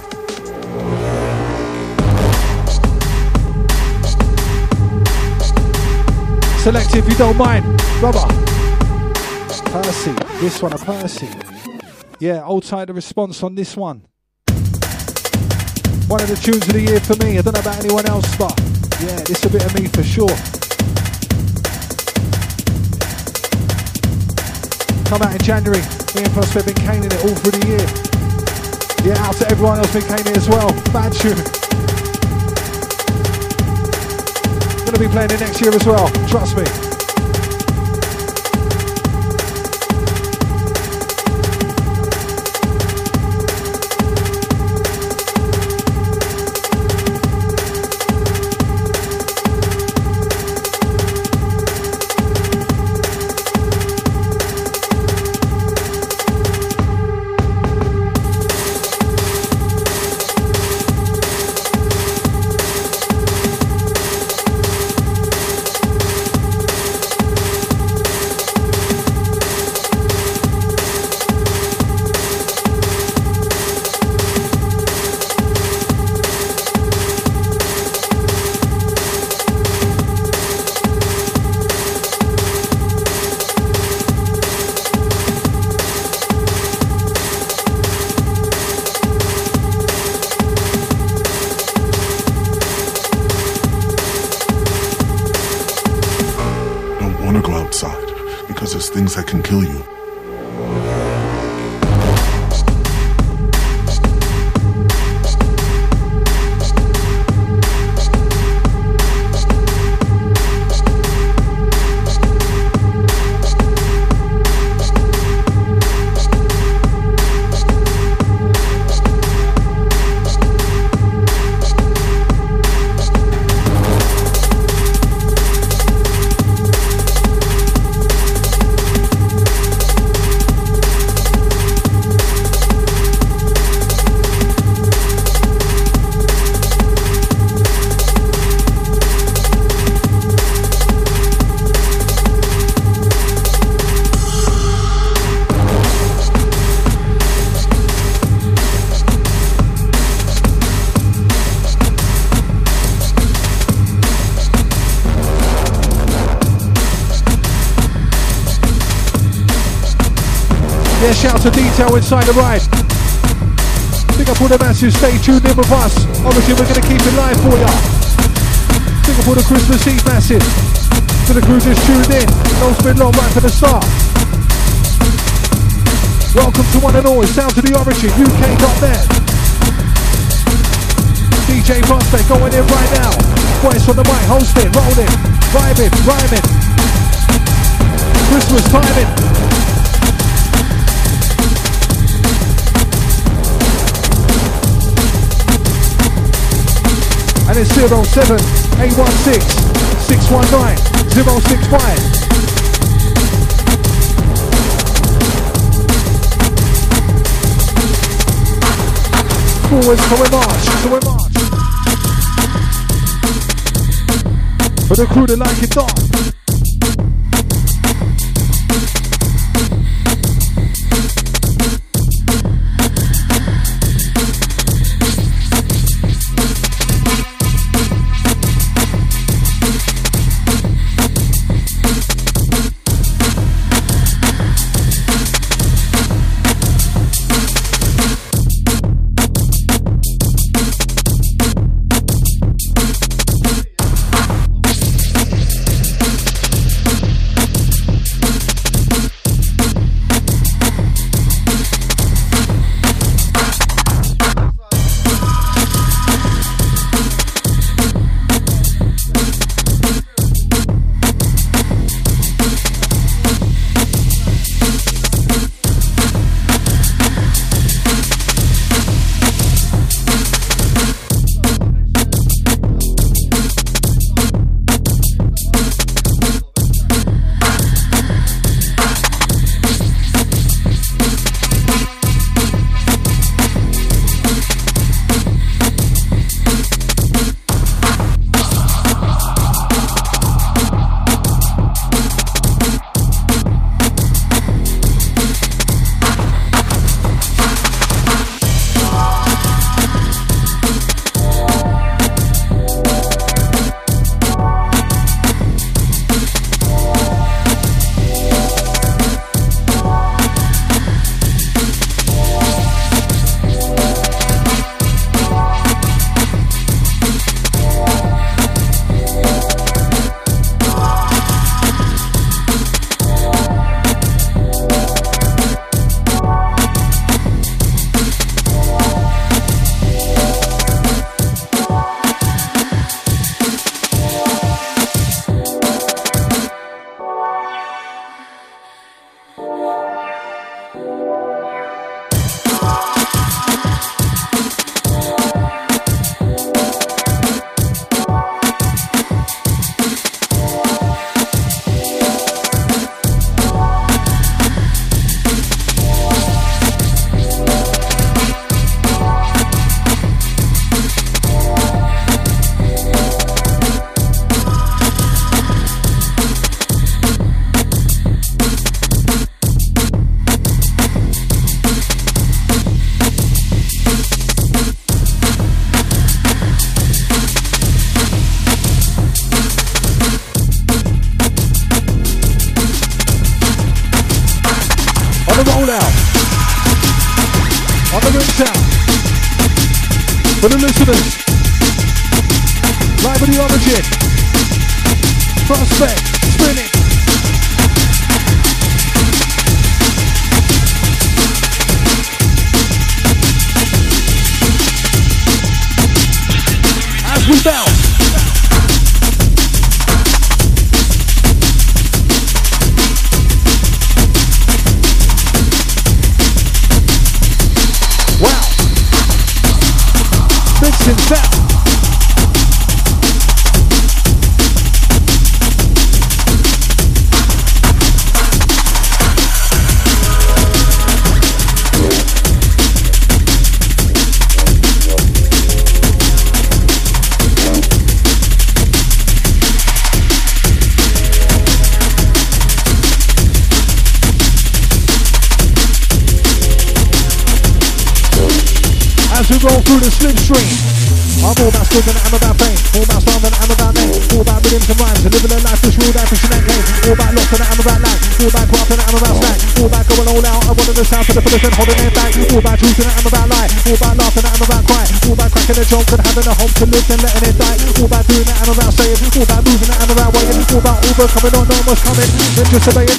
Speaker 3: don't mind. Rubber. Percy. This one, a Percy. Yeah, old side of response on this one. One of the tunes of the year for me. I don't know about anyone else, but yeah, this a bit of me for sure. Come out in January. Me and Prospect been caning it all through the year. Yeah, out to everyone else been caning it as well. Bad tune. Gonna be playing it next year as well. Trust me. To inside the ride. Big up all the masses, stay tuned in with us. Obviously, we're going to keep it live for ya. Big up all the Christmas Eve masses. To the crew just tuned in. Don't spin long right from the start. Welcome to one and all. It's Sound to the Origin, UK.net. DJ Prospect going in right now. Voice on the mic, hosting, rolling, vibing, rhyming. Christmas timing. And it's 07 816 619 065. Forwards to we march, to we march. For the crew that like it dark. Coming. Then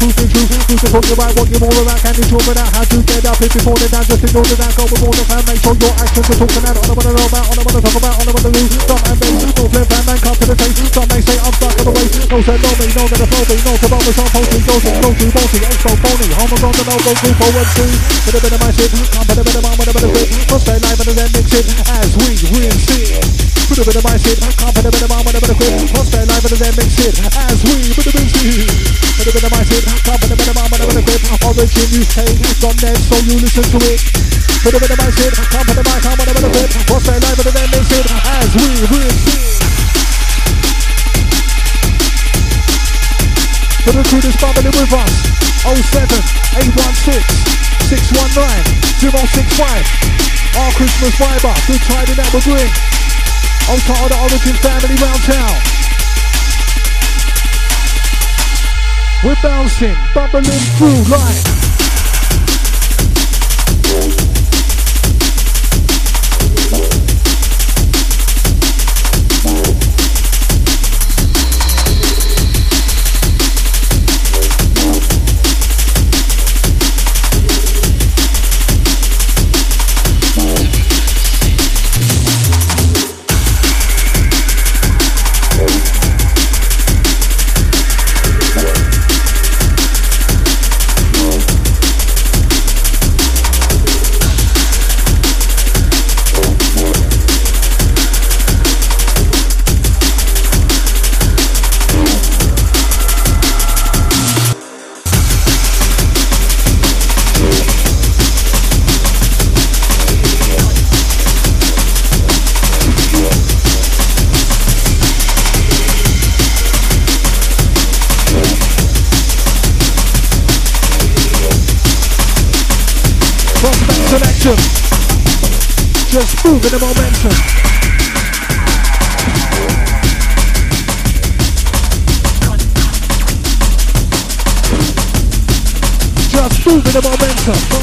Speaker 3: you fall to shout, who's the about what you're more about? Can you talk about how to get up? If you're falling down, just ignore the down. Go with all the fan. Make sure your actions are talking out. I wanna know about, all I wanna talk about, all I wanna lose. Stop and bass. No flip fan, man, come to the. Some may say I'm stuck on the waist. No said no me, no gonna flow me. No to bomb us on posting. Go to, go to, bossy. Expo, phony. Home of on the no, go group two. A bit of my shit. Come put a bit of mine with a bit of fit. Must stay live and then mix it as we rinse it. Put a bit of my shit, can't put a bit of mine with a bit of quit. Must stay live and then mix it as we. Put a bit of my shit, bit of mine with a bit of quit. Origin UK, from there, so you listen to it. Put a bit of my shit, can't put a mic, can't put a bit of quit. Must stay live and it as we it. For the crew that's bubbling with us 07 816 619 065 Our Christmas Viber Good tiding that we bring on part of the Origin family round town. We're bouncing, bubbling through life. The momentum. Just moving the momentum.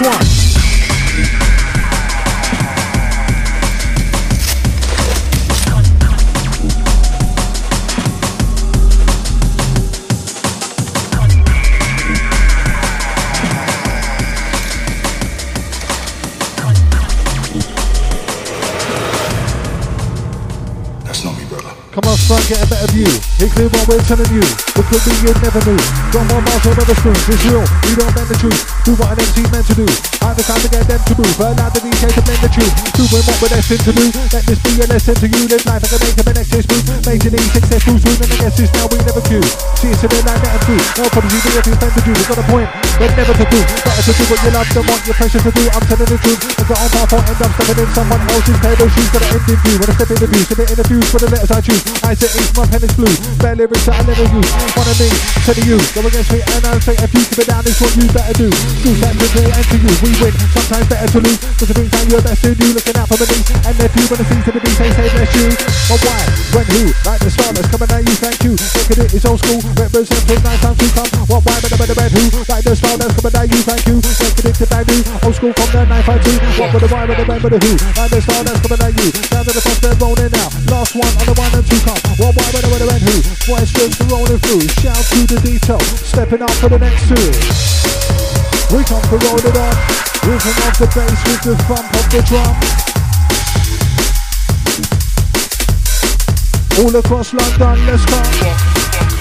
Speaker 3: Next one.
Speaker 7: That's not me, brother.
Speaker 3: Come on, son, get a better view. It's clear what we're telling you. What could be you never knew. Got more miles on other spoons. It's real. We don't bend the truth. Do what an MC meant to do. I the time to get them to move. Allow the DJ to bend the truth. Doing what we're destined to do. Let this be a lesson to you. Live life like a make them an exit smooth. Majorly successful soon. And I guess it's now we never queue. See us in the night, let them through. No apology, we have you spend to do. We got a point, but never to do. Better to do what you love than what you're precious to do. I'm telling the truth. As the on path, I'll end up stepping in someone else's table. She's got to end in view. When I step in the view, submit in the views for the letters I choose. I say each my pen is blue. Better lyrics that I never use. One of me, telling you, go against me and I'll say if you keep it down, it's what you better do. Do something to and to you. We win, sometimes better to lose. Cause it brings down your best in you, looking out for the knees. And if you wanna see to the D, say, say, bless you. But why? When who? Like the star that's coming at you, thank you. Look at it, it's old school. Represent for nine times to come. What, why, better, better, better, who? Like the star that's coming at you, thank you. At it, to bad. Old school from the 952. What, better, why, better, better, better, who? Like the star that's coming at you. Down to the front, they're rolling out. Last one on the one and two come. What, why, better, better, better, who? Voice just rolling through. Shout to the detail. Stepping up for the next two. We come to roll it on. Rhythm of the bass with the thump of the drum. All across London, let's come.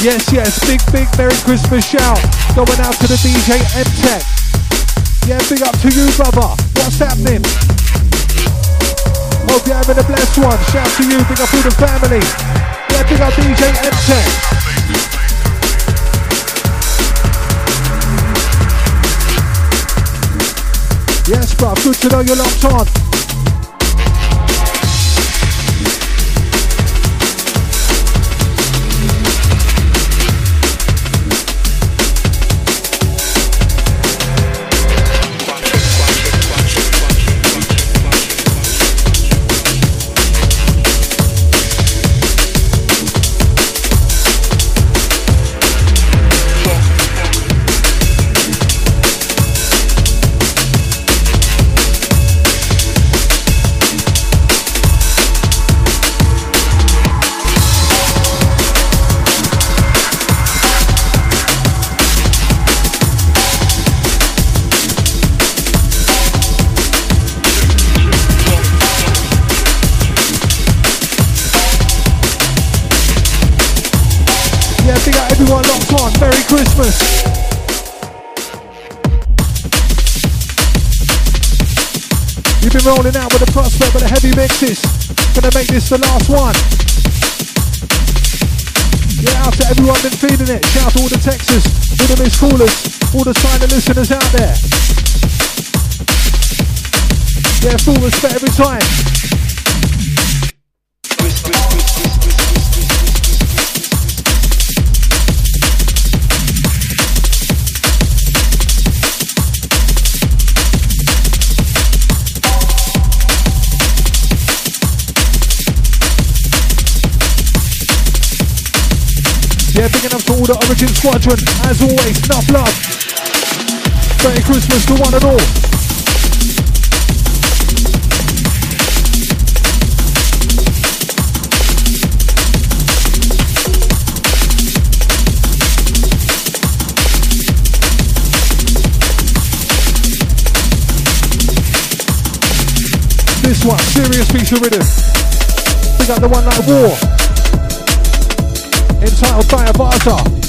Speaker 3: Yes, yes, big, big Merry Christmas shout going out to the DJ M Tech. Yeah, big up to you, brother. What's happening? Hope you're having a blessed one. Shout to you, big up all the family. Yeah, big up DJ M Tech. Yes, bruv, good to know you're locked on. Christmas. You've been rolling out with the Prospect with the heavy mixes. Gonna make this the last one. Yeah, out to everyone been feeling it. Shout out to all the Texas, all the Miss Callers, all the silent listeners out there. Yeah, full respect every time. Squadron, as always, enough love. Merry Christmas to one and all. This one, serious piece of rhythm. We got the one like War. Entitled Diabata.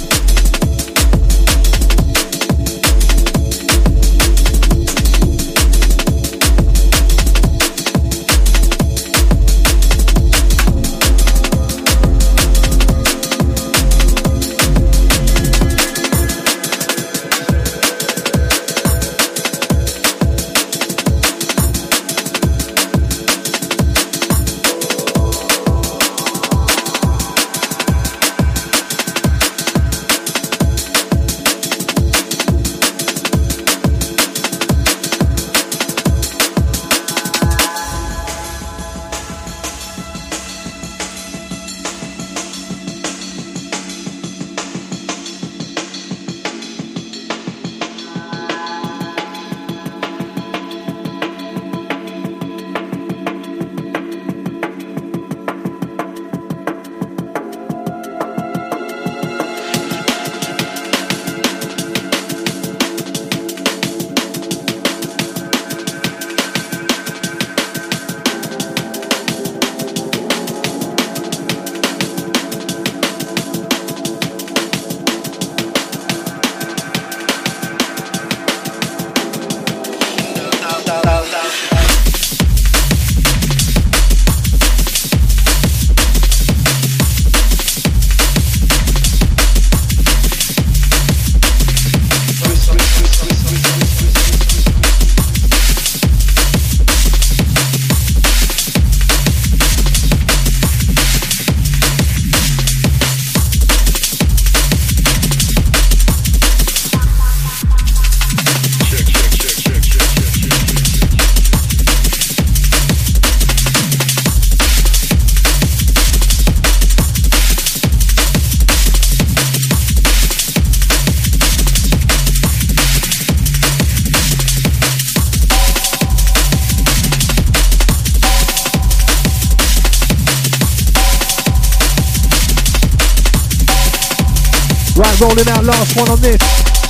Speaker 3: Last one on this.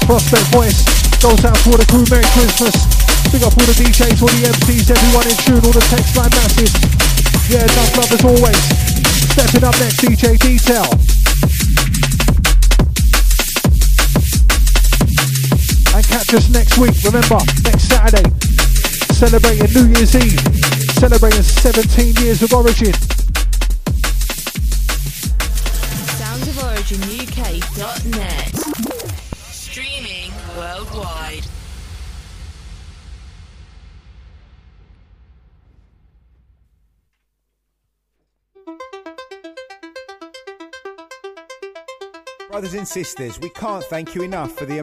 Speaker 3: Prospect voice goes out for the crew. Merry Christmas. Big up all the DJs, all the MCs, everyone in tune, all the text line masses. Yeah, enough love as always. Stepping up next, DJ Detail. And catch us next week. Remember, next Saturday, celebrating New Year's Eve, celebrating 17 years of origin.
Speaker 8: Sisters, we can't thank you enough for the